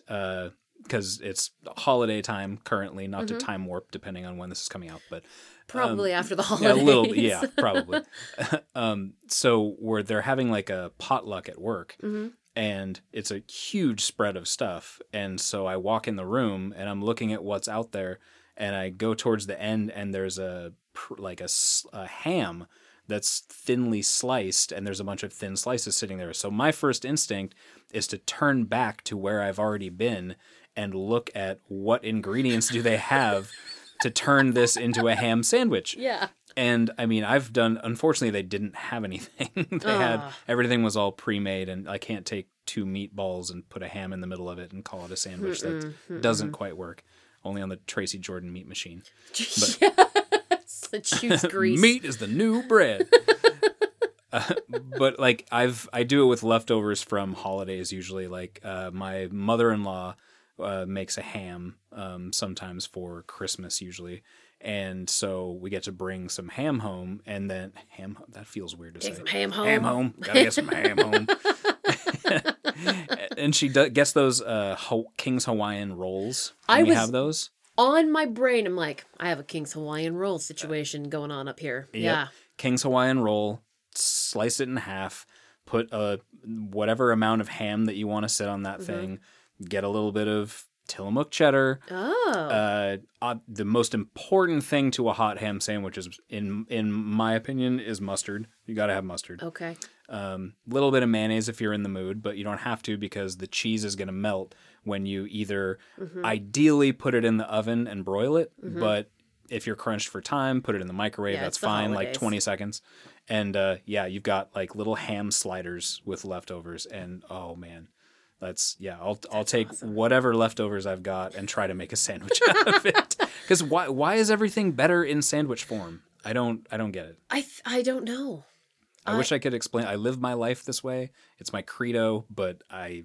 because it's holiday time currently. Not Mm-hmm. to time warp, depending on when this is coming out, but Probably after the um, yeah, holidays. a little, yeah, *laughs* probably. *laughs* um, so where they're having like a potluck at work, Mhm. and it's a huge spread of stuff, and so I walk in the room and I'm looking at what's out there, and I go towards the end, and there's a like a ham that's thinly sliced and there's a bunch of thin slices sitting there. So my first instinct is to turn back to where I've already been and look at what ingredients do they have to turn this into a ham sandwich. *laughs* Yeah. And I mean, I've done. Unfortunately, they didn't have anything. *laughs* they had Ah. everything was all pre-made, and I can't take two meatballs and put a ham in the middle of it and call it a sandwich. That doesn't quite work. Only on the Tracy Jordan meat machine. *laughs* yes. The juice grease. Meat is the new bread. Uh, but like I've I do it with leftovers from holidays usually. Like uh, my mother-in-law uh, makes a ham um, sometimes for Christmas usually, and so we get to bring some ham home, and then ham that feels weird to Take say. ham home. Ham home, gotta get some ham home. *laughs* *laughs* and she do- gets those uh, Ho- King's Hawaiian rolls. I was- have those. On my brain, I'm like, I have a King's Hawaiian roll situation going on up here. Yep. Yeah. King's Hawaiian roll, slice it in half, put a whatever amount of ham that you want to sit on that Mm-hmm. thing, get a little bit of Tillamook cheddar. Oh. Uh, uh, the most important thing to a hot ham sandwich is, in in my opinion, is mustard. You got to have mustard. okay. Um, little bit of mayonnaise if you're in the mood, but you don't have to because the cheese is going to melt when you either Mm-hmm. ideally put it in the oven and broil it, but if you're crunched for time, put it in the microwave. Yeah, that's fine, like 20 seconds. And uh, yeah, you've got like little ham sliders with leftovers, and oh man. That's yeah. I'll I'll take whatever leftovers I've got and try to make a sandwich *laughs* out of it. Because why why is everything better in sandwich form? I don't I don't get it. I th- I don't know. I, wish I could explain. I live my life this way. It's my credo, but I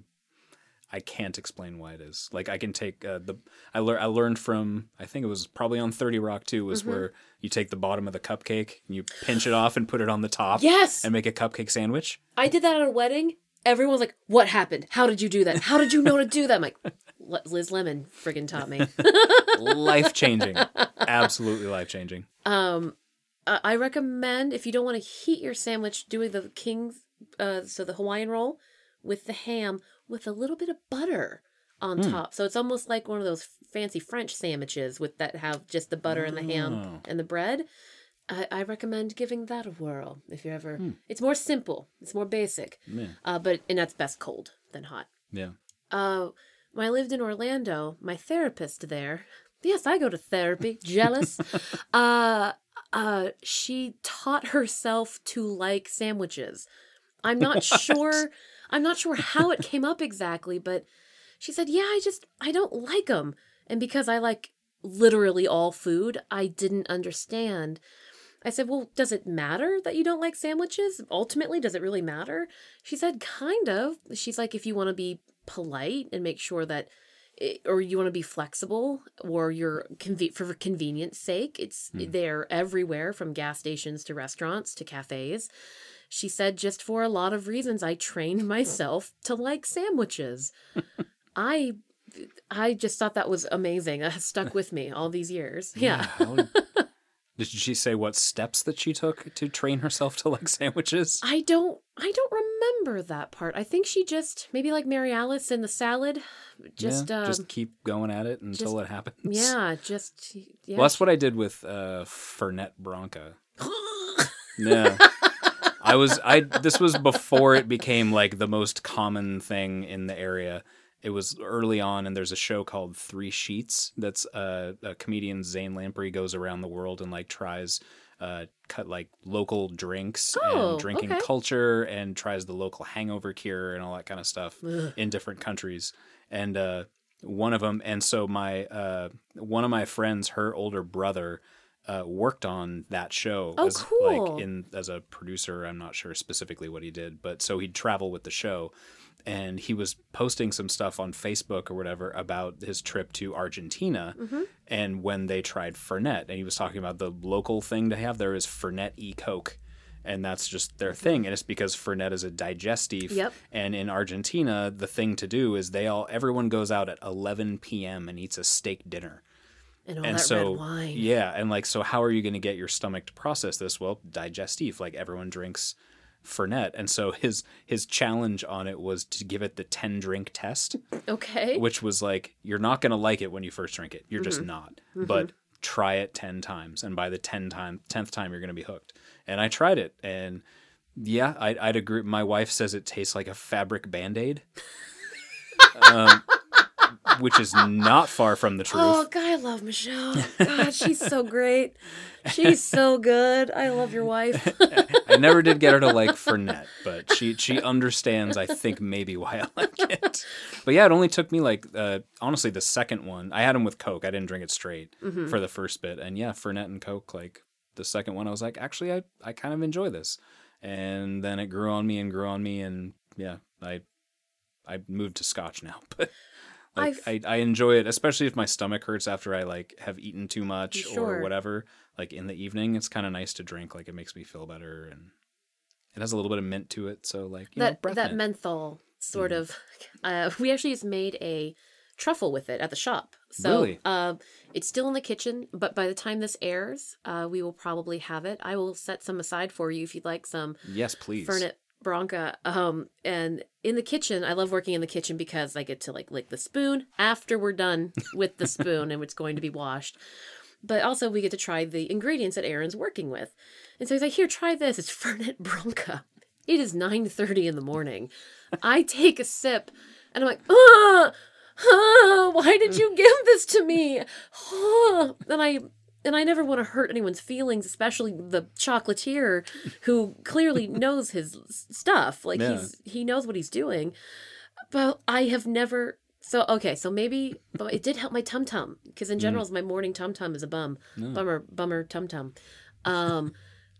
I can't explain why it is. Like I can take uh, the I lear I learned from I think it was probably on 30 Rock too was where you take the bottom of the cupcake and you pinch it off and put it on the top Yes. and make a cupcake sandwich. I did that at a wedding. Everyone's like, "What happened? How did you do that? How did you know to do that?" I'm like, "Li- "Liz Lemon friggin' taught me." *laughs* life changing. Absolutely life changing. um, I recommend if you don't want to heat your sandwich, doing the king's, uh, so the Hawaiian roll with the ham with a little bit of butter on Hmm. top. So it's almost like one of those fancy French sandwiches with that have just the butter and the ham Oh. and the bread. I, I recommend giving that a whirl if you're ever. Hmm. It's more simple. It's more basic. Yeah. Uh, but and that's best cold than hot. Yeah. Uh, when I lived in Orlando, my therapist there, yes, I go to therapy, *laughs* jealous. uh, uh, she taught herself to like sandwiches. I'm not *laughs* sure. I'm not sure how it came up exactly, but she said, "Yeah, I just I don't like them." And because I like literally all food, I didn't understand. I said, Well, does it matter that you don't like sandwiches? Ultimately, does it really matter? She said, Kind of. She's like, If you want to be polite and make sure that, it, or you want to be flexible, or you're for convenience sake, it's hmm. they're everywhere from gas stations to restaurants to cafes. She said, Just for a lot of reasons, I trained *laughs* myself to like sandwiches. *laughs* I. I just thought that was amazing. That stuck with me all these years. Yeah. How- Did she say what steps that she took to train herself to like *laughs* sandwiches? I don't I don't remember that part. I think she just maybe like Mary Alice in the salad. Just yeah, um, just keep going at it until it happens. yeah, *laughs* just yeah. Well, that's what I did with uh, Fernet Branca. *laughs* Yeah. I was I this was before it became like the most common thing in the area. It was early on and there's a show called Three Sheets that's uh, a comedian Zane Lamprey goes around the world and like tries uh cut like local drinks Oh, and drinking okay. culture and tries the local hangover cure and all that kind of stuff Ugh. in different countries. And uh one of them and so my uh one of my friends her older brother uh, worked on that show Oh, as cool. like in as a producer. I'm not sure specifically what he did, but so he'd travel with the show, and he was posting some stuff on Facebook or whatever about his trip to Argentina Mm-hmm. and when they tried Fernet, and he was talking about the local thing they have there is Fernet e Coke. And that's just their thing, and it's because Fernet is a digestive. Yep. And in Argentina, the thing to do is they all everyone goes out at 11 p.m. and eats a steak dinner and all and that so red wine. yeah and like so how are you going to get your stomach to process this well digestive. like everyone drinks fernet and so his his challenge on it was to give it the 10 drink test. Okay. which was like you're not going to like it when you first drink it. You're Mm-hmm. just not but try it 10 times and by the 10 time 10th time you're going to be hooked. And i tried it and yeah I, i'd agree my wife says it tastes like a fabric band-aid. *laughs* Um, which is not far from the truth Oh, God, I love Michelle. God, she's so great. She's so good. I love your wife. *laughs* I never did get her to like Fernet, but she she understands. I think maybe why I like it. But yeah, it only took me like uh, honestly the second one. I had them with Coke. I didn't drink it straight Mm-hmm. for the first bit, and yeah, Fernet and Coke. Like the second one, I was like, actually, I I kind of enjoy this, and then it grew on me and grew on me, and yeah, I I moved to Scotch now, *laughs* but. Like I, I've- enjoy it, especially if my stomach hurts after I like have eaten too much Sure. or whatever. Like in the evening, it's kind of nice to drink. Like it makes me feel better, and it has a little bit of mint to it. So like you know, that that mint. menthol sort Mm-hmm. of. *laughs* Uh, we actually just made a truffle with it at the shop. So Really? uh, it's still in the kitchen, but by the time this airs, uh, we will probably have it. I will set some aside for you if you'd like some yes, please. Fernet Branca. Um, and in the kitchen, I love working in the kitchen because I get to like lick the spoon after we're done *laughs* with the spoon and it's going to be washed. But also, we get to try the ingredients that Aaron's working with. And so he's like, "Here, try this. It's *laughs* Fernet Branca." It is nine thirty in the morning. I take a sip, and I'm like, "Ah, ah, why did you give this to me?" Ah. And I and I never want to hurt anyone's feelings, especially the chocolatier who clearly *laughs* knows his stuff. Like Yeah. he's he knows what he's doing. But I have never so okay, so maybe but it did help my tum tum because in general my morning tum tum is a bum. Bummer bummer tum tum. Um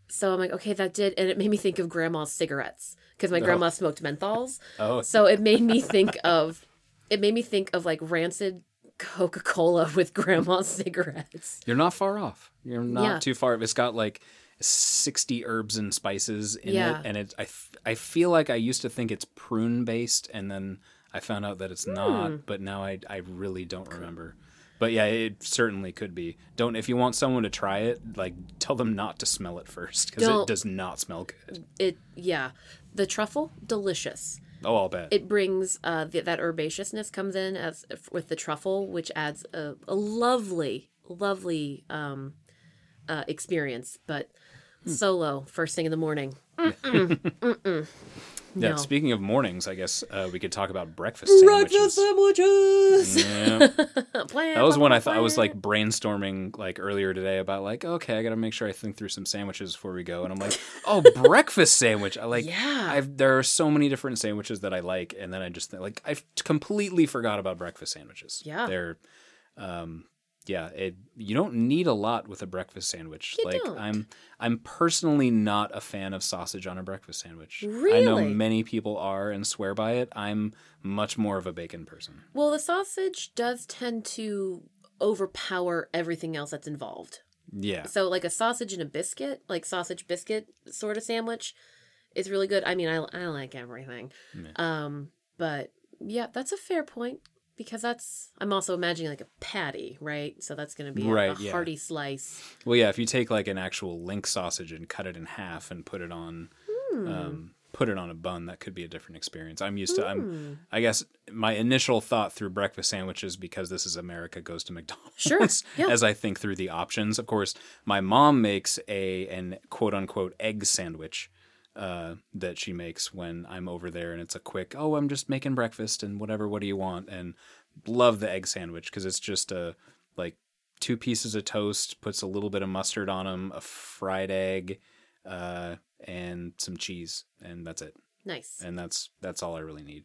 so I'm like okay that did and it made me think of grandma's cigarettes because my grandma smoked menthols. Oh, So it made me think of it made me think of like rancid Coca-Cola with grandma's *laughs* cigarettes. you're not far off. You're not Yeah. too far. It's got like sixty herbs and spices in Yeah. it, and it. I, I feel like I used to think it's prune based, and then I found out that it's Hmm. not. But now I I really don't remember. But yeah, it certainly could be. Don't if you want someone to try it, like tell them not to smell it first because it does not smell good. It yeah, the truffle delicious. Oh, I'll bet. It brings uh the, that herbaceousness comes in as with the truffle, which adds a, a lovely, lovely um uh experience. But Hmm. solo first thing in the morning. Mm-mm, *laughs* mm-mm. Yeah. no. Speaking of mornings, I guess uh, we could talk about breakfast sandwiches. sandwiches. Yeah. *laughs* Plan, That was when I thought I was like brainstorming like earlier today about like okay I got to make sure I think through some sandwiches before we go and I'm like oh *laughs* breakfast sandwich I like Yeah. I've there are so many different sandwiches that I like and then I just think, like I completely forgot about breakfast sandwiches Yeah. they're um yeah it you don't need a lot with a breakfast sandwich You like don't. I'm I'm personally not a fan of sausage on a breakfast sandwich Really? I know many people are and swear by it I'm much more of a bacon person Well, the sausage does tend to overpower everything else that's involved. yeah So, like a sausage and a biscuit, like sausage biscuit sort of sandwich, is really good. I mean, I, I like everything. Yeah. Um, but yeah, that's a fair point because that's I'm also imagining like a patty, right? So that's going to be a, Right, a yeah. hearty slice. Well, yeah, if you take like an actual link sausage and cut it in half and put it on, Hmm. um, put it on a bun, that could be a different experience. I'm used to. Hmm. I'm. I guess my initial thought through breakfast sandwiches because this is America goes to McDonald's. Sure, yeah. As I think through the options, of course, my mom makes a an quote unquote egg sandwich. Uh, that she makes when I'm over there, and it's a quick. Oh, I'm just making breakfast and whatever. What do you want? And love the egg sandwich because it's just a like two pieces of toast, puts a little bit of mustard on them, a fried egg, uh, and some cheese, and that's it. Nice. And that's that's all I really need.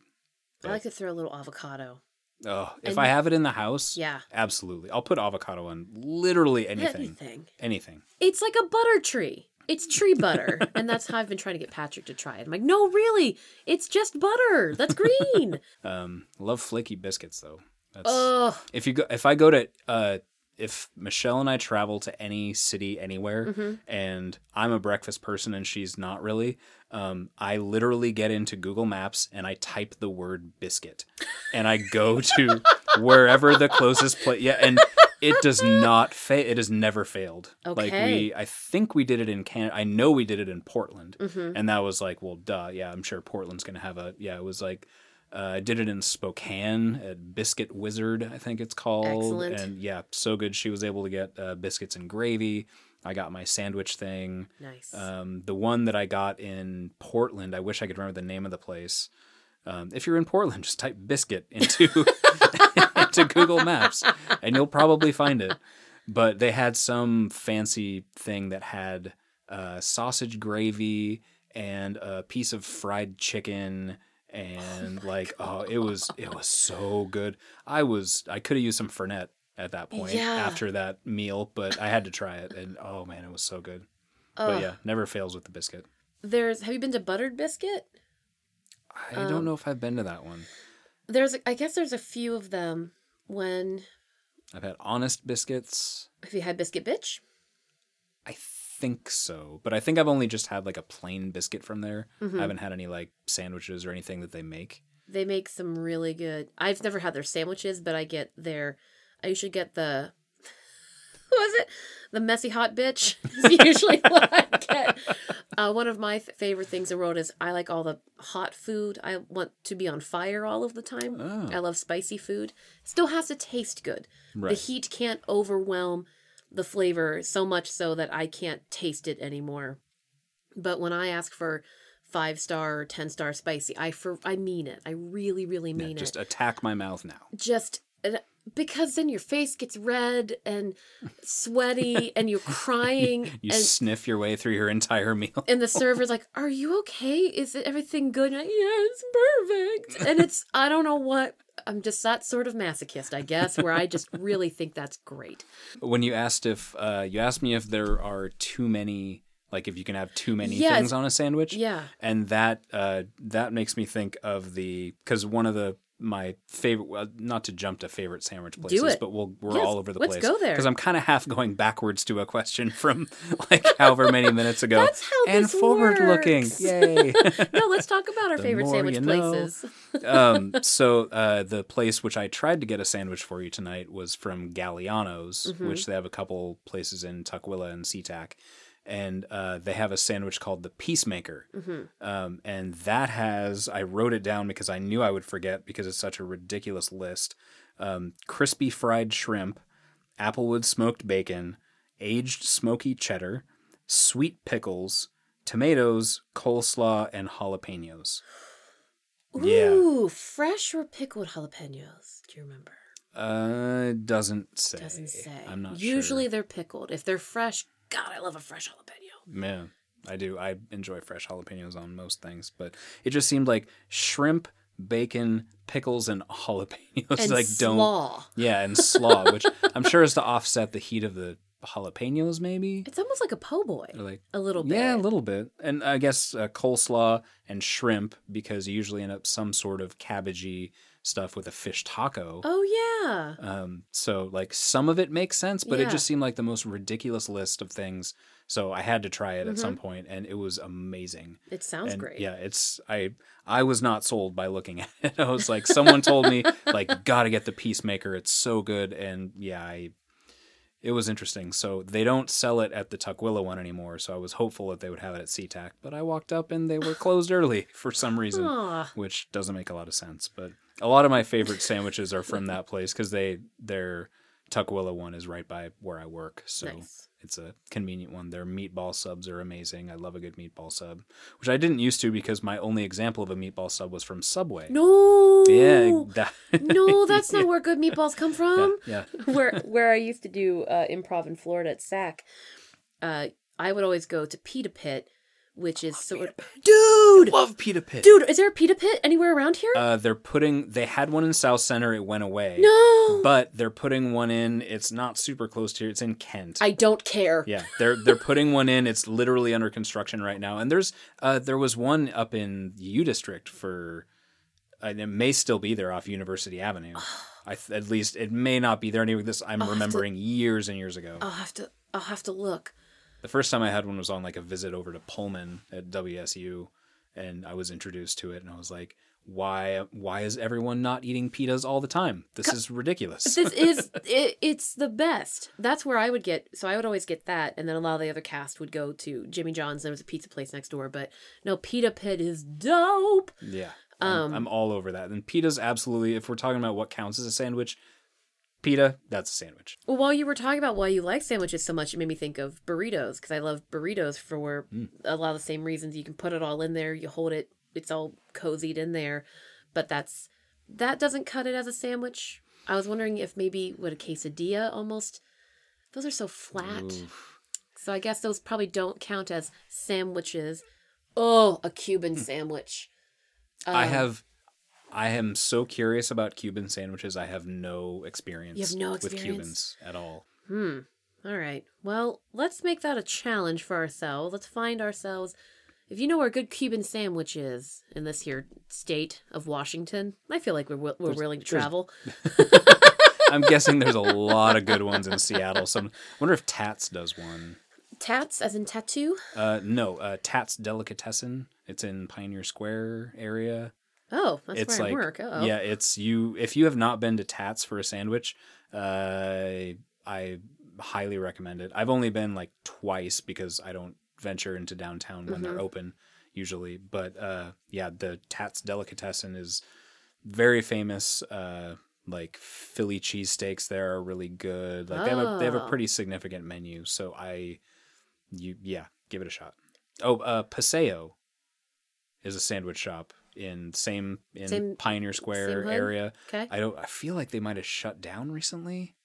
I like to throw a little avocado. Oh, if And- I have it in the house, Yeah. absolutely, I'll put avocado on literally anything, Anything. anything. It's like a butter tree. It's tree butter. *laughs* and that's how I've been trying to get Patrick to try it. I'm like, no, really. It's just butter. That's *laughs* green. Um, love flaky biscuits though. That's Ugh. if you go if I go to uh if Michelle and I travel to any city anywhere Mm-hmm. and I'm a breakfast person and she's not really, um, I literally get into Google Maps and I type the word biscuit and I go to *laughs* wherever the closest place. Yeah, and it does not fail. It has never failed. Okay. Like we, I think we did it in Canada. I know we did it in Portland, Mm-hmm. and that was like, well, duh. Yeah, I'm sure Portland's gonna have a. Yeah, it was like Uh, I did it in Spokane at Biscuit Wizard, I think it's called. Excellent. And yeah, so good. She was able to get uh, biscuits and gravy. I got my sandwich thing. Nice. Um, the one that I got in Portland, I wish I could remember the name of the place. Um, if you're in Portland, *laughs* just type biscuit into *laughs* into Google Maps, and you'll probably find it. But they had some fancy thing that had uh, sausage gravy and a piece of fried chicken and like oh it was it was so good i was i could have used some fernet at that point Yeah. after that meal but i had to try it and oh man it was so good but yeah never fails with the biscuit There's have you been to Buttered Biscuit? i Um, don't know if i've been to that one There's I guess there's a few of them when i've had honest biscuits have you had Biscuit Bitch? i think so but i think i've only just had like a plain biscuit from there Mhm. i haven't had any like sandwiches or anything that they make They make some really good. I've never had their sandwiches, but I get their. I usually get the. *laughs* Was it? The messy hot bitch *laughs* is usually what I get. Uh, one of my favorite things I wrote is I like all the hot food. I want to be on fire all of the time. Oh. I love spicy food. Still has to taste good. right The heat can't overwhelm the flavor so much so that I can't taste it anymore. But when I ask for five star or ten star spicy, I for I mean it. I really, really Yeah, mean just it. Just attack my mouth now Just because then your face gets red and *laughs* sweaty and you're crying You and sniff your way through your entire meal. and the *laughs* server's like, "Are you okay? Is everything good?" And like, yeah, it's perfect. And it's I don't know what. I'm just that sort of masochist, I guess, where I just really think that's great. When you asked if uh, you asked me if there are too many, like if you can have too many Yeah, things on a sandwich, Yeah. and that uh, that makes me think of the because one of the my favorite well, not to jump to favorite sandwich places but we'll, we're Yes, all over the let's place go there. because i'm kind of half going backwards to a question from *laughs* like however many minutes ago That's how and forward looking yay *laughs* No, let's talk about our favorite sandwich you know. places. *laughs* um, so uh, the place which I tried to get a sandwich for you tonight was from Galliano's, Mhm. which they have a couple places in Tukwila and SeaTac, and uh, they have a sandwich called the Peacemaker, hmm um, and that has I wrote it down because I knew I would forget because it's such a ridiculous list: um, crispy fried shrimp, applewood smoked bacon, aged smoky cheddar, sweet pickles. Tomatoes, coleslaw, and jalapenos. Yeah. Ooh, fresh or pickled jalapenos? Do you remember? Uh, doesn't say. Doesn't say. I'm not sure. Usually sure. they're pickled. If they're fresh, God, I love a fresh jalapeno. Man, I do. I enjoy fresh jalapenos on most things, but it just seemed like shrimp, bacon, pickles, and *laughs* jalapenos And like don't. slaw. Yeah, and slaw, which I'm sure is to offset the heat of the jalapenos, maybe. It's almost like a po' boy. Or like A little bit. yeah, a little bit, and I guess uh, coleslaw and shrimp because you usually end up some sort of cabbagey stuff with a fish taco. Oh yeah. Um, so like some of it makes sense, but it just seemed like the most ridiculous list of things. So I had to try it at Mhm. some point, and it was amazing. It sounds and great. Yeah, it's I I was not sold by looking *laughs* at it. I was like, someone told me like, *laughs* gotta get the Peacemaker. It's so good, and yeah, I. It was interesting. So they don't sell it at the Tukwila one anymore. So I was hopeful that they would have it at SeaTac, but I walked up and they were closed early *laughs* for some reason Aw. which doesn't make a lot of sense. But a lot of my favorite sandwiches are from that place because they their Tukwila one is right by where I work, so Nice. it's a convenient one. Their meatball subs are amazing. I love a good meatball sub, which I didn't used to because my only example of a meatball sub was from Subway. No. Yeah, that, *laughs* no, that's not where good meatballs come yeah, from. yeah. *laughs* where where I used to do uh, improv in Florida at SAK, uh, I would always go to Pita Pit, which is sort of dude, Love Pita Pit. dude. Is there a Pita Pit anywhere around here? Uh, they're putting. They had one in South Center. It went away. no, But they're putting one in. It's not super close to here. It's in Kent. I don't care. Yeah, they're they're putting one in. It's literally under construction right now. And there's uh there was one up in U District for and it may still be there off University Avenue. I th- at least it may not be there anymore. This I'm I'll have to- remembering years and years ago. I'll have to. I'll have to look. The first time I had one was on like a visit over to Pullman at WSU, and I was introduced to it, and I was like, "Why? Why is everyone not eating pitas all the time? This is ridiculous." This is *laughs* it, it's the best. That's where I would get. So I would always get that, and then a lot of the other cast would go to Jimmy John's. There was a pizza place next door, but no, Pita Pit is dope. yeah, Um, I'm, I'm all over that. And pita's absolutely. If we're talking about what counts as a sandwich, pita that's a sandwich. Well, while you were talking about why you like sandwiches so much, it made me think of burritos because I love burritos for Mm. a lot of the same reasons. You can put it all in there, you hold it, it's all cozied in there, but that's that doesn't cut it as a sandwich. I was wondering if maybe what a quesadilla almost. Those are so flat, Oof. so I guess those probably don't count as sandwiches. Oh, a Hmm. Cuban sandwich. I Um, have. I am so curious about Cuban sandwiches. I have no experience. You have no experience. with? Cubans at all. Hmm. All right. Well, let's make that a challenge for ourselves. Let's find ourselves. If you know where a good Cuban sandwich is in this here state of Washington, I feel like we're we're willing to travel. *laughs* I'm guessing there's a lot of good ones in Seattle. So I wonder if Tats does one. Tats, as in tattoo. Uh, no, uh, Tats Delicatessen. It's in Pioneer Square area. Oh, that's it's where like I work. Oh, yeah, it's you. If you have not been to Tats for a sandwich, uh, I highly recommend it. I've only been like twice because I don't venture into downtown when Mm-hmm. they're open usually. But uh, yeah, the Tats Delicatessen is very famous. Uh, like Philly cheesesteaks there are really good. Like they have a they have a Oh. pretty significant menu. So I, you yeah, give it a shot. Oh, uh, Paseo is a sandwich shop in same in Same- Pioneer Square area. Okay. I don't. I feel like they might have shut down recently.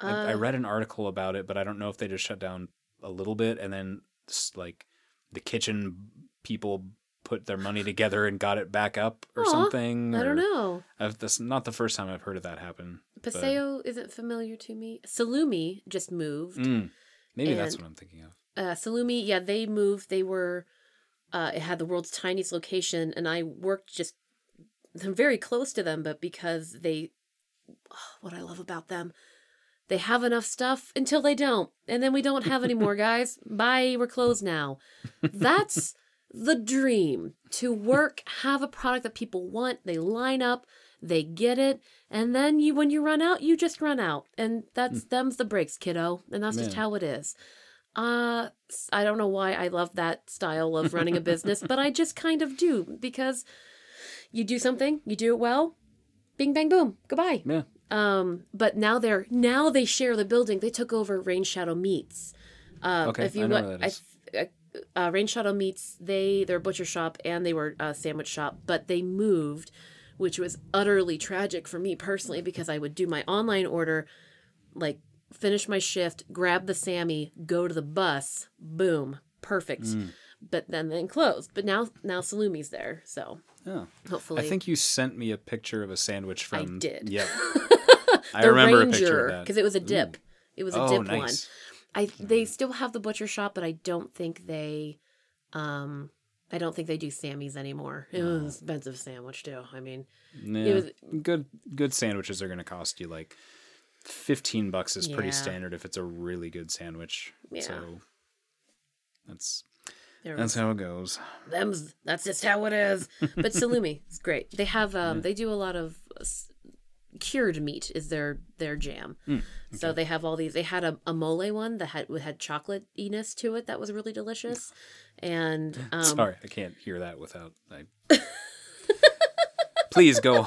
I, I Uh, read an article about it, but I don't know if they just shut down a little bit and then like the kitchen people put their money together and got it back up or Aw, something. I don't know. I've, that's not the first time I've heard of that happen. but- Paseo isn't familiar to me. Salumi just moved. Mm, maybe that's what I'm thinking of. uh, Salumi, yeah, they moved. They were, uh, it had the world's tiniest location, and I worked just *laughs* very close to them, but because they, oh, *sighs* what I love about them, they have enough stuff until they don't, and then we don't have any more, *laughs* guys. Bye, we're closed now. That's *laughs* the dream to work, have a product that people want, they line up, they get it, and then you, when you run out, you just run out, and that's them's the breaks, kiddo, and that's just how it is. Uh, I don't know why I love that style of running a business, but I just kind of do because you do something, you do it well, bing bang boom, goodbye. Yeah. Um, but now they're now they share the building. They took over Rain Shadow Meats. Um, Okay, if you I know where that is. I, uh, Rain Shadow Meats, they they're butcher shop and they were a sandwich shop, but they moved, which was utterly tragic for me personally because I would do my online order, like finish my shift, grab the Sammy, go to the bus, boom, perfect. Mm. But then then closed. But now now Salumi's there, so Oh. hopefully I think you sent me a picture of a sandwich from. *laughs* I did. Yeah. I remember Ranger a picture of that. because it was a dip. It was a oh, dip nice. one. I they still have the butcher shop, but I don't think they, um, I don't think they do Sammy's anymore. It was an expensive sandwich too. I mean, Yeah. was- good good sandwiches are going to cost you like 15 bucks is pretty standard if it's a really good sandwich. Yeah. So that's there that's how it goes. them's that's just how it is. But salumi *laughs* is great. They have um they do a lot of uh, cured meat is their their jam. Hmm, So they have all these. They had a, a mole one that had had chocolate iness to it that was really delicious. And *laughs* um, Sorry, I can't hear that without I *laughs* Please go.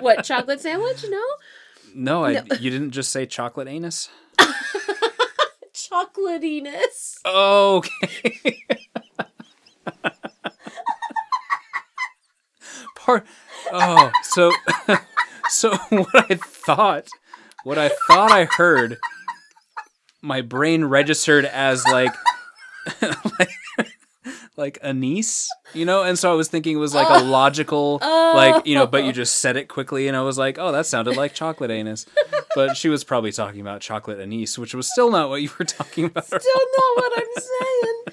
what chocolate sandwich? No, No, I you didn't just say chocolate anus? *laughs* Chocolate chocolatiness. Okay. Part. Oh, so *laughs* so what I thought, what I thought I heard, my brain registered as like, *laughs* like, like anise, you know, and so I was thinking it was like a oh. logical, oh. like you know, but you just said it quickly, and I was like, oh, that sounded like chocolate anus, but she was probably talking about chocolate anise, which was still not what you were talking about. Still not what I'm *laughs* saying.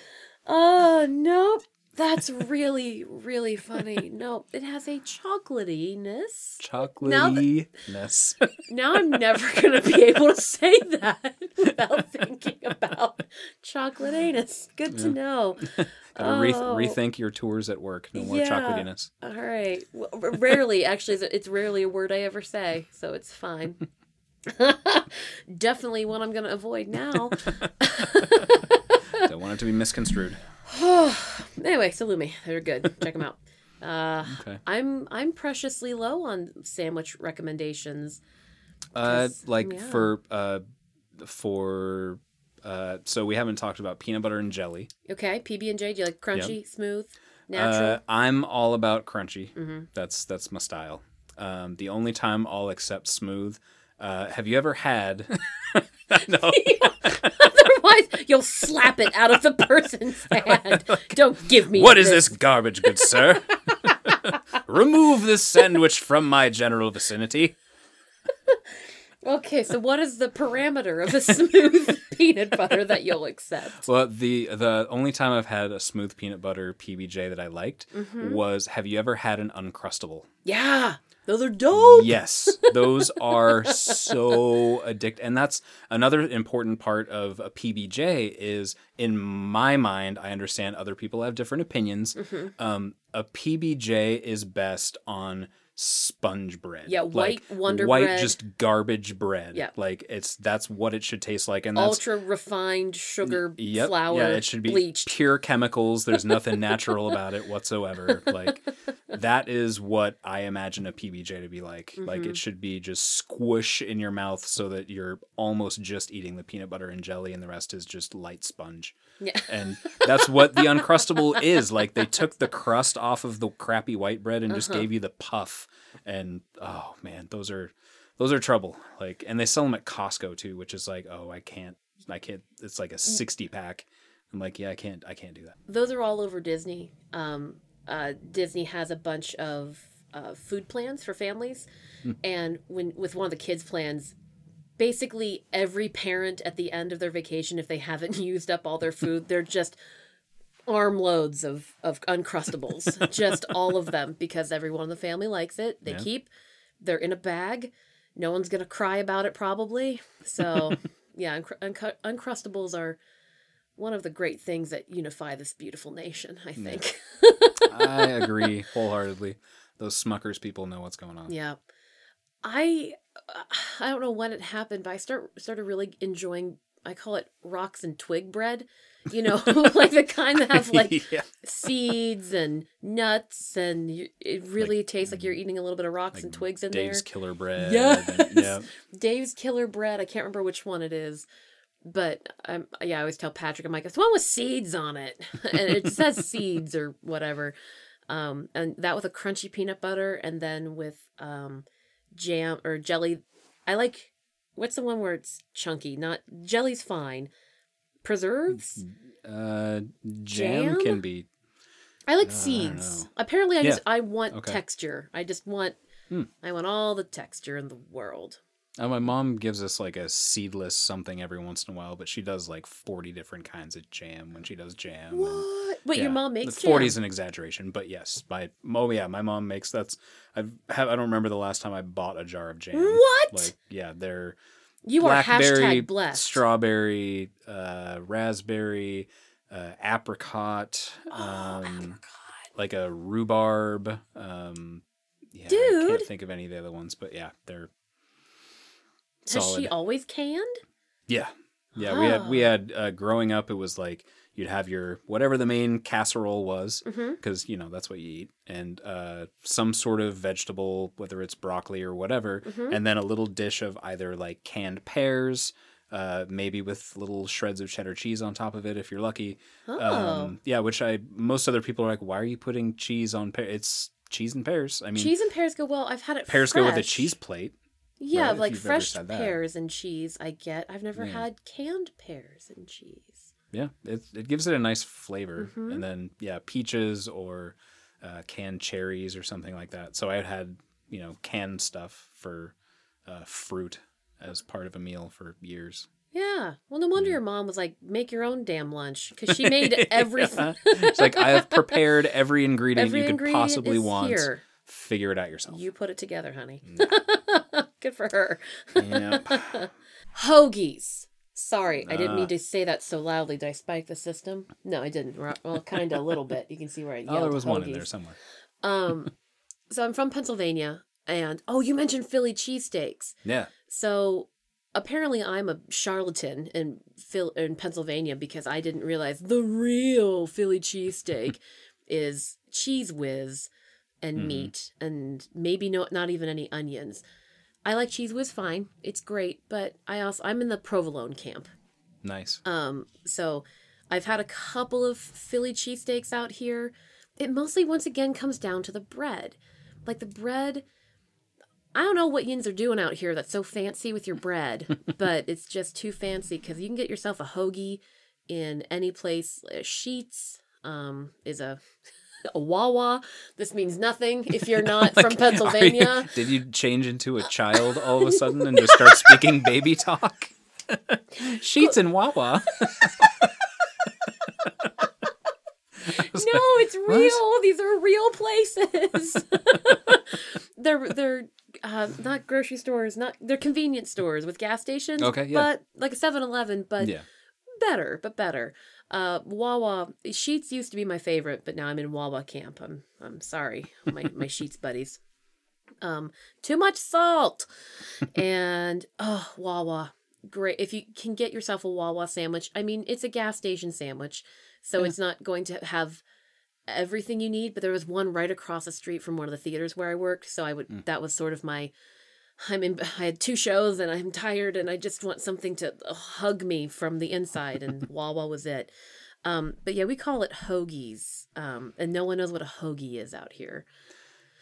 Oh nope. That's really, really funny. No, it has a chocolatiness. Chocolatyness. Now I'm never gonna be able to say that without thinking about chocolate anus. Good to know. *laughs* Gotta re- Oh. rethink your tours at work. No more Yeah. chocolatiness. All right. Well, rarely, actually, it's- it's rarely a word I ever say, so it's fine. *laughs* Definitely one I'm gonna avoid now. *laughs* Don't want it to be misconstrued. *sighs* anyway, Salumi, they're good. Check them out. Uh, Okay. I'm I'm preciously low on sandwich recommendations. Uh, like yeah. for uh, for uh, so we haven't talked about peanut butter and jelly. Okay, PB and J. Do you like crunchy, smooth, natural? Uh, I'm all about crunchy. Mhm. That's that's my style. Um, the only time I'll accept smooth. Uh, have you ever had? *laughs* I know. *laughs* Otherwise, you'll slap it out of the person's *laughs* hand. Don't give me. What is this garbage, good sir? *laughs* Remove this sandwich from my general vicinity. Okay, so what is the parameter of a smooth peanut butter that you'll accept? Well, the the only time I've had a smooth peanut butter PBJ that I liked Mm-hmm. was have you ever had an uncrustable? Yeah, those are dope. Yes, those are so addictive, and that's another important part of a PBJ. Is in my mind, I understand other people have different opinions. Mm-hmm. Um, a PBJ is best on sponge bread. Yeah, white Wonder white, Bread. just garbage bread. Yeah. like it's that's what it should taste like, and that's Ultra refined sugar Yep. flour. Yeah, it should be bleached. pure chemicals. There's nothing natural *laughs* about it whatsoever. Like that is what I imagine a PBJ to be like. Like Mm-hmm. it should be just squish in your mouth so that you're almost just eating the peanut butter and jelly and the rest is just light sponge. Yeah. *laughs* And that's what the uncrustable is. Like they took the crust off of the crappy white bread and just Uh-huh. gave you the puff. And oh man, those are those are trouble. Like and they sell them at Costco too, which is like, oh, I can't I can't it's like a 60 pack. I'm like, yeah, I can't I can't do that. Those are all over Disney. Um, uh, Disney has a bunch of uh, food plans for families, Hmm. and when with one of the kids' plans, basically every parent at the end of their vacation, if they haven't *laughs* used up all their food, they're just armloads of of uncrustables, *laughs* just all of them because everyone in the family likes it. They Yeah. keep they're in a bag. No one's gonna cry about it probably. So *laughs* yeah, uncrustables are one of the great things that unify this beautiful nation. I think. I agree wholeheartedly. Those Smuckers people know what's going on. Yeah. I *sighs* I don't know when it happened, but I start started really enjoying I call it rocks and twig bread. You know, *laughs* *laughs* like the kind that have like yeah. seeds and nuts and you, it really tastes like you're eating a little bit of rocks and twigs in Dave's there. Dave's killer Bread. Yes. and- yeah. *laughs* Dave's Killer Bread. I can't remember which one it is. But I'm yeah, I always tell Patrick, I'm like, it's the one with seeds on it. and it says seeds or whatever. Um, and that with a crunchy peanut butter and then with um jam or jelly. I like what's the one where it's chunky? Not jelly's fine. Preserves? Uh, jam, Jam? can be. I like Uh, seeds. know. Apparently I Yeah. just I want Okay. texture. I just want Hmm. I want all the texture in the world. Uh, my mom gives us like a seedless something every once in a while, but she does like forty different kinds of jam when she does jam. and- What? Wait, your mom makes 40 is an exaggeration, but yes, my oh yeah, my mom makes that's I've have, I don't remember the last time I bought a jar of jam. What? Like yeah, they're You are hashtag blessed. strawberry, uh, raspberry, uh, apricot, Oh, um, like a rhubarb. Um, yeah, I Dude. can't think of any of the other ones, but yeah, they're Has she always canned? Yeah, yeah. We had we had uh, growing up. It was like you'd have your whatever the main casserole was, Mm-hmm. because you know that's what you eat, and uh, some sort of vegetable, whether it's broccoli or whatever, Mhm. and then a little dish of either like canned pears. Uh, maybe with little shreds of cheddar cheese on top of it, if you're lucky. Oh, Um, yeah, which I most other people are like, why are you putting cheese on pear? It's cheese and pears. I mean, cheese and pears go well. I've had it. pears go with a cheese plate. Yeah, right, like fresh pears and cheese. I get. I've never Yeah. had canned pears and cheese. Yeah, it it gives it a nice flavor, Mhm. and then yeah, peaches or uh, canned cherries or something like that. So I had you know canned stuff for uh, fruit as part of a meal for years. Yeah. Well, no wonder your mom was like, "Make your own damn lunch," because she made *laughs* everything. It's like I have prepared every ingredient Every you could ingredient possibly want. here. Figure it out yourself. You put it together, honey. Mm. *laughs* Good for her. Yep. *laughs* Hoagies. Sorry, I didn't Ah. mean to say that so loudly. Did I spike the system? No, I didn't. Well, kind of a little bit. You can see where I *laughs* yelled. Oh, there was one in there somewhere. Um, *laughs* so I'm from Pennsylvania, and oh, you mentioned Philly cheesesteaks. Yeah. So apparently, I'm a charlatan in Phil in Pennsylvania because I didn't realize the real Philly cheesesteak is Cheez Whiz. and Mhm. meat and maybe no not even any onions. I like Cheez Whiz fine. It's great, but I also I'm in the provolone camp. Nice. Um, so I've had a couple of Philly cheesesteaks out here. It mostly, once again, comes down to the bread. Like the bread, I don't know what yins are doing out here that's so fancy with your bread, *laughs* but it's just too fancy because you can get yourself a hoagie in any place. Uh, Sheetz um, is a a Wawa. This means nothing if you're *laughs* not Like, from are you- Pennsylvania. did you change into a child all of a sudden and just start speaking baby talk? *laughs* Sheetz and Wawa. *laughs* No, like, it's real. These are real places. they're they're uh, not grocery stores, not they're convenience stores with gas stations. Okay, yeah. But like a 7-Eleven, but yeah. better, but better. Uh, Wawa Sheetz used to be my favorite, but now I'm in Wawa camp. I'm I'm sorry, my my *laughs* Sheetz buddies. Um, too much salt, and *laughs* oh Wawa, great. If you can get yourself a Wawa sandwich, I mean it's a gas station sandwich, so Yeah. it's not going to have everything you need. But there was one right across the street from one of the theaters where I worked, so I would Mm. that was sort of my I'm in. I had two shows and I'm tired and I just want something to uh, hug me from the inside. And *laughs* Wawa was it. Um, but yeah, we call it hoagies. Um, and no one knows what a hoagie is out here.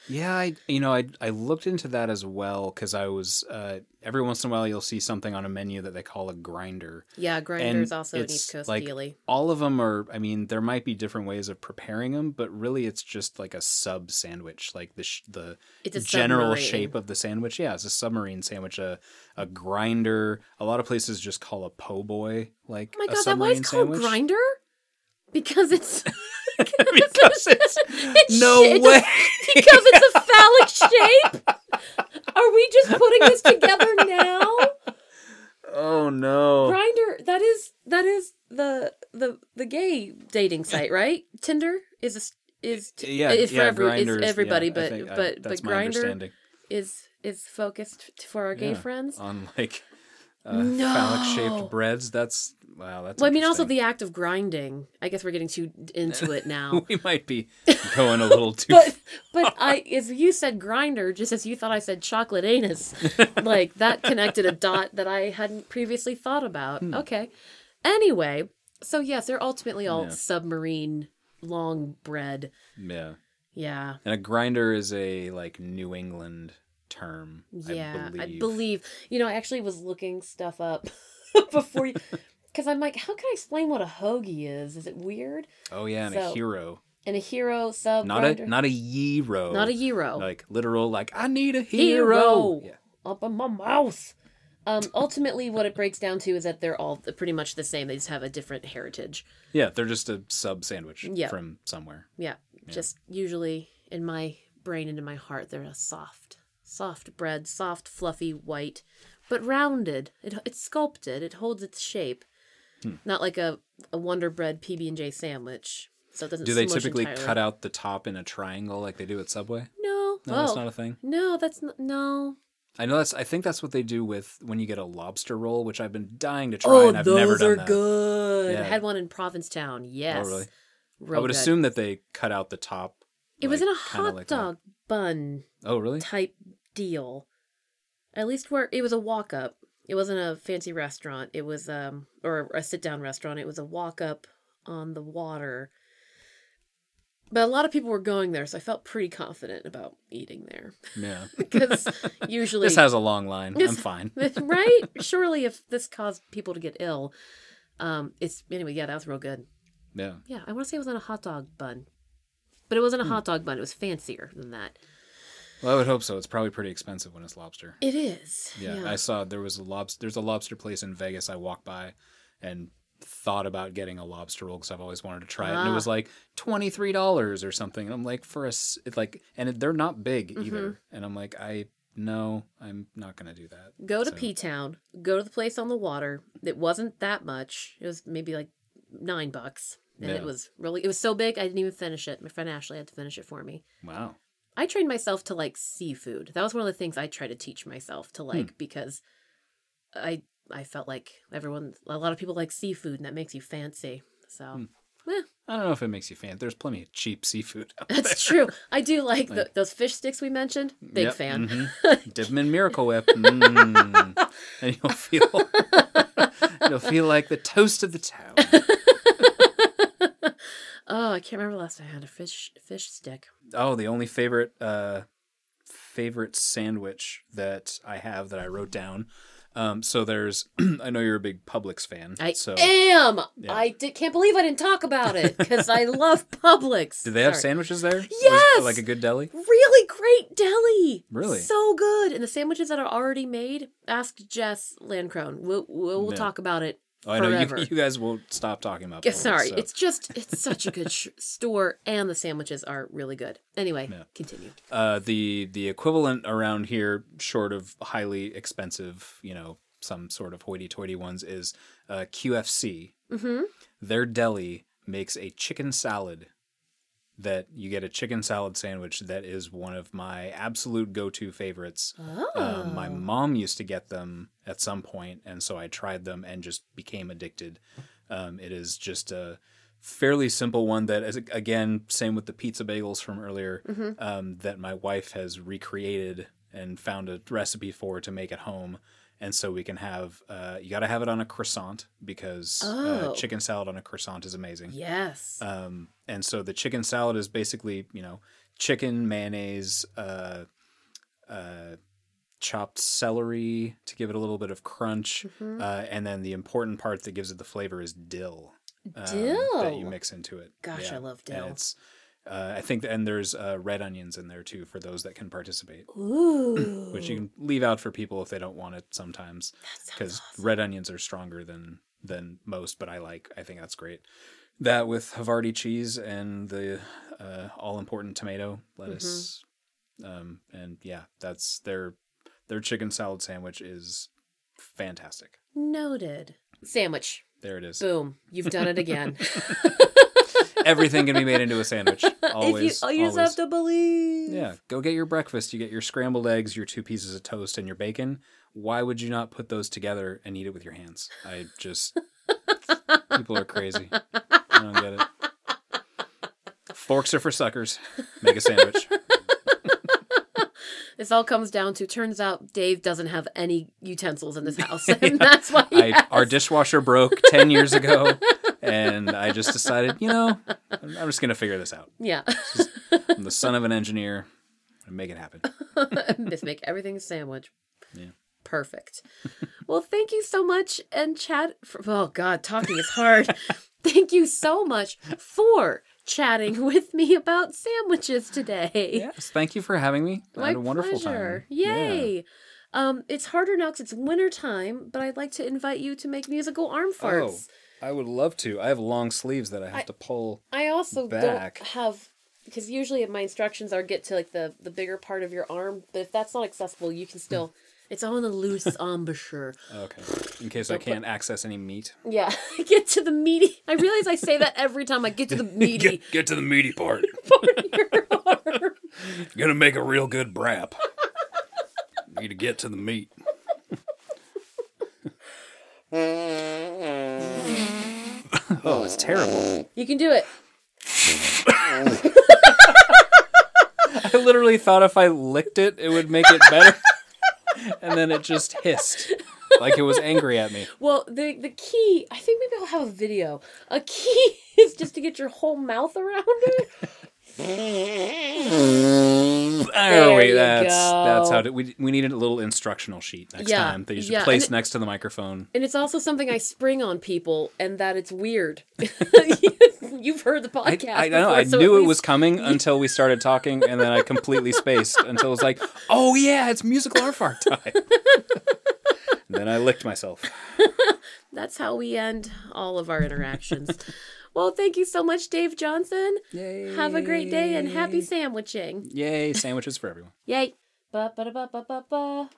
Yeah, I you know I I looked into that as well because I was uh, every once in a while you'll see something on a menu that they call a grinder. Yeah, Grinder's And also an it's East Coast like-. All of them are. I mean, there might be different ways of preparing them, but really it's just like a sub sandwich, like the sh- the general submarine. shape of the sandwich. Yeah, it's a submarine sandwich. A a grinder. A lot of places just call a po' boy like Oh my a god, that it's called sandwich. Grinder? Because it's *laughs* *laughs* because it's *laughs* it's no sh- way. *laughs* because it's a phallic shape. Are we just putting this together now? oh no. Grinder. That is that is the the the gay dating site, right? Tinder is a is t- Yeah, for yeah, every, is- everybody, yeah, I but think, uh, but but Grindr is is focused for our gay Yeah, friends. on like uh, No. phallic shaped breads. That's wow. That's Well, I mean, also the act of grinding. I guess we're getting too into it now. *laughs* we might be *laughs* going a little too. but *laughs* but I, as you said, grinder, just as you thought I said chocolate anus, like that connected a dot that I hadn't previously thought about. Hmm. Okay. Anyway, so yes, they're ultimately all Yeah. submarine long bread. yeah, Yeah. and a grinder is a like New England term. Yeah, I I believe. believe. You know, I actually was looking stuff up *laughs* before you, *laughs* because I'm like, how can I explain what a hoagie is? Is it weird? Oh yeah, and a hero, And a hero sub not a not a gyro. not a gyro. like literal. Like I need a hero. Hero. Yeah. up in my mouth. Um, ultimately, what it breaks down to is that they're all pretty much the same. They just have a different heritage. yeah, they're just a sub sandwich Yeah. from somewhere. Yeah, just usually in my brain and in my heart, they're a soft, soft bread, soft, fluffy, white, but rounded. It, it's sculpted. It holds its shape. Hmm. Not like a, a Wonder Bread PB and J sandwich. So it doesn't. Do they typically entirely. cut out the top in a triangle like they do at Subway? No, No, that's oh, not a thing. no, that's not. No. I know that's. I think that's what they do with when you get a lobster roll, which I've been dying to try, Oh, and I've never those done are that. good. I had one in Provincetown. Yes. Oh, really? Real I would good. assume that they cut out the top. It was like, in a hot like that. dog bun Oh, really? type deal. At least where it was a walk up. It wasn't a fancy restaurant. It was um or a sit down restaurant. It was a walk up on the water. But a lot of people were going there, so I felt pretty confident about eating there. Yeah. *laughs* Because usually this has a long line. I'm fine. *laughs* right? Surely if this caused people to get ill. Um it's anyway, yeah, that was real good. Yeah. Yeah, I want to say it was on a hot dog bun. But it wasn't a hot dog bun, it was fancier than that. Well, I would hope so. It's probably pretty expensive when it's lobster. It is. Yeah, I saw there was a lobster. There's a lobster place in Vegas. I walked by, and thought about getting a lobster roll because I've always wanted to try it, and it Ah. was like twenty three dollars or something. And I'm like, for a s- it like, and it, they're not big Mm-hmm. either. And I'm like, I no, I'm not gonna do that. Go to So- P Town. Go to the place on the water. It wasn't that much. It was maybe like nine bucks, and Yeah. it was really. It was so big I didn't even finish it. My friend Ashley had to finish it for me. Wow. I trained myself to like seafood. That was one of the things I tried to teach myself to Hmm. like because I I felt like everyone a lot of people like seafood and that makes you fancy. So Hmm. Eh. I don't know if it makes you fan. There's plenty of cheap seafood. *laughs* out That's true. I do like the, those fish sticks we mentioned. Big Yep, fan. mhm. *laughs* Dip them in Miracle Whip, mm. and you'll feel *laughs* you'll feel like the toast of the town. Oh, I can't remember last time I had a fish fish stick. Oh, the only favorite uh, favorite sandwich that I have that I wrote down. Um, so there's, *clears throat* I know you're a big Publix fan. I so am. Yeah. I did, can't believe I didn't talk about it because I love *laughs* Publix. do they have Sorry. sandwiches there? Was Yes! like a good deli. Really great deli. Really? So good. And the sandwiches that are already made, ask Jess Landcrone. We'll, we'll, we'll Yeah. talk about it Oh, I know you, *laughs* you guys won't stop talking about. Yeah, sorry. so. It's just, it's such a good sh- *laughs* store and the sandwiches are really good. Anyway, Yeah. continue. uh, the the equivalent around here, short of highly expensive, you know, some sort of hoity-toity ones, is uh, QFC. Mm-hmm. Their deli makes a chicken salad that you get a chicken salad sandwich that is one of my absolute go-to favorites. Oh. Um, my mom used to get them at some point, and so I tried them and just became addicted. Um, it is just a fairly simple one that is again same with the pizza bagels from earlier um, that my wife has recreated and found a recipe for to make at home. And so we can have uh, you got to have it on a croissant because uh, Oh. chicken salad on a croissant is amazing. yes. Um, and so the chicken salad is basically, you know, chicken, mayonnaise, uh, uh, chopped celery to give it a little bit of crunch. Mhm. Uh, and then the important part that gives it the flavor is dill. um, Dill. that you mix into it. Gosh, I love dill. Uh, I think, and there's uh, red onions in there too for those that can participate, Ooh. which you can leave out for people if they don't want it sometimes because awesome. red onions are stronger than than most but i like i think that's great that with havarti cheese and the uh, all important tomato lettuce um, and yeah that's their their chicken salad sandwich is fantastic Noted. Sandwich. there it is Boom. You've done it again. *laughs* *laughs* everything can be made into a sandwich. Always *laughs* if you, oh, you just always. have to believe. yeah go get your breakfast. You get your scrambled eggs your two pieces of toast and your bacon. Why would you not put those together and eat it with your hands? I just people are crazy. I don't get it. Forks are for suckers. Make a sandwich. *laughs* This all comes down to turns out Dave doesn't have any utensils in this *laughs* house. And that's why I, our dishwasher broke 10 years ago and i just decided you know i'm I'm just gonna figure this out Yeah. i'm the son of an *laughs* engineer make it happen *laughs* Just make everything a sandwich. Yeah. Perfect. well, thank you so much. And Chad, for, oh God, talking is hard. *laughs* thank you so much for chatting with me about sandwiches today. yes thank you for having me I My had a wonderful pleasure. time Yeah. Yay. Um, it's harder now because it's winter time, but I'd like to invite you to make musical arm farts. Oh, I would love to. I have long sleeves that I have I- to pull. I also Back. don't have because usually my instructions are get to like the the bigger part of your arm, but if that's not accessible, you can still. Hmm. It's on the loose *laughs* embouchure. Okay. In case I Don't put- can't access any meat. Yeah, *laughs* get to the meaty. I realize I say that every time I get to the *laughs* meaty get to the meaty part. part of your arm. Gonna make a real good brap. Need to get to the meat. *laughs* oh, it's terrible. You can do it. I literally thought if I licked it, it would make it better. *laughs* and then it just hissed. Like it was angry at me. Well, the the key. I think maybe I'll have a video. A key *laughs* is just to get your whole mouth around it. There, we that's that's how to, we we need a little instructional sheet next Yeah, time that you should yeah, place it- next to the microphone. And it's also something I spring on people, and that it's weird. *laughs* *laughs* You've heard the podcast. I know. before, I so knew it least- was coming *laughs* until we started talking, and then I completely spaced until it was like, "Oh yeah, it's musical art fart time." and then I licked myself. That's how we end all of our interactions. Well, thank you so much, Dave Johnson. Yay! Have a great day and happy sandwiching. Yay! Sandwiches for everyone. Yay. Ba ba da ba ba ba ba.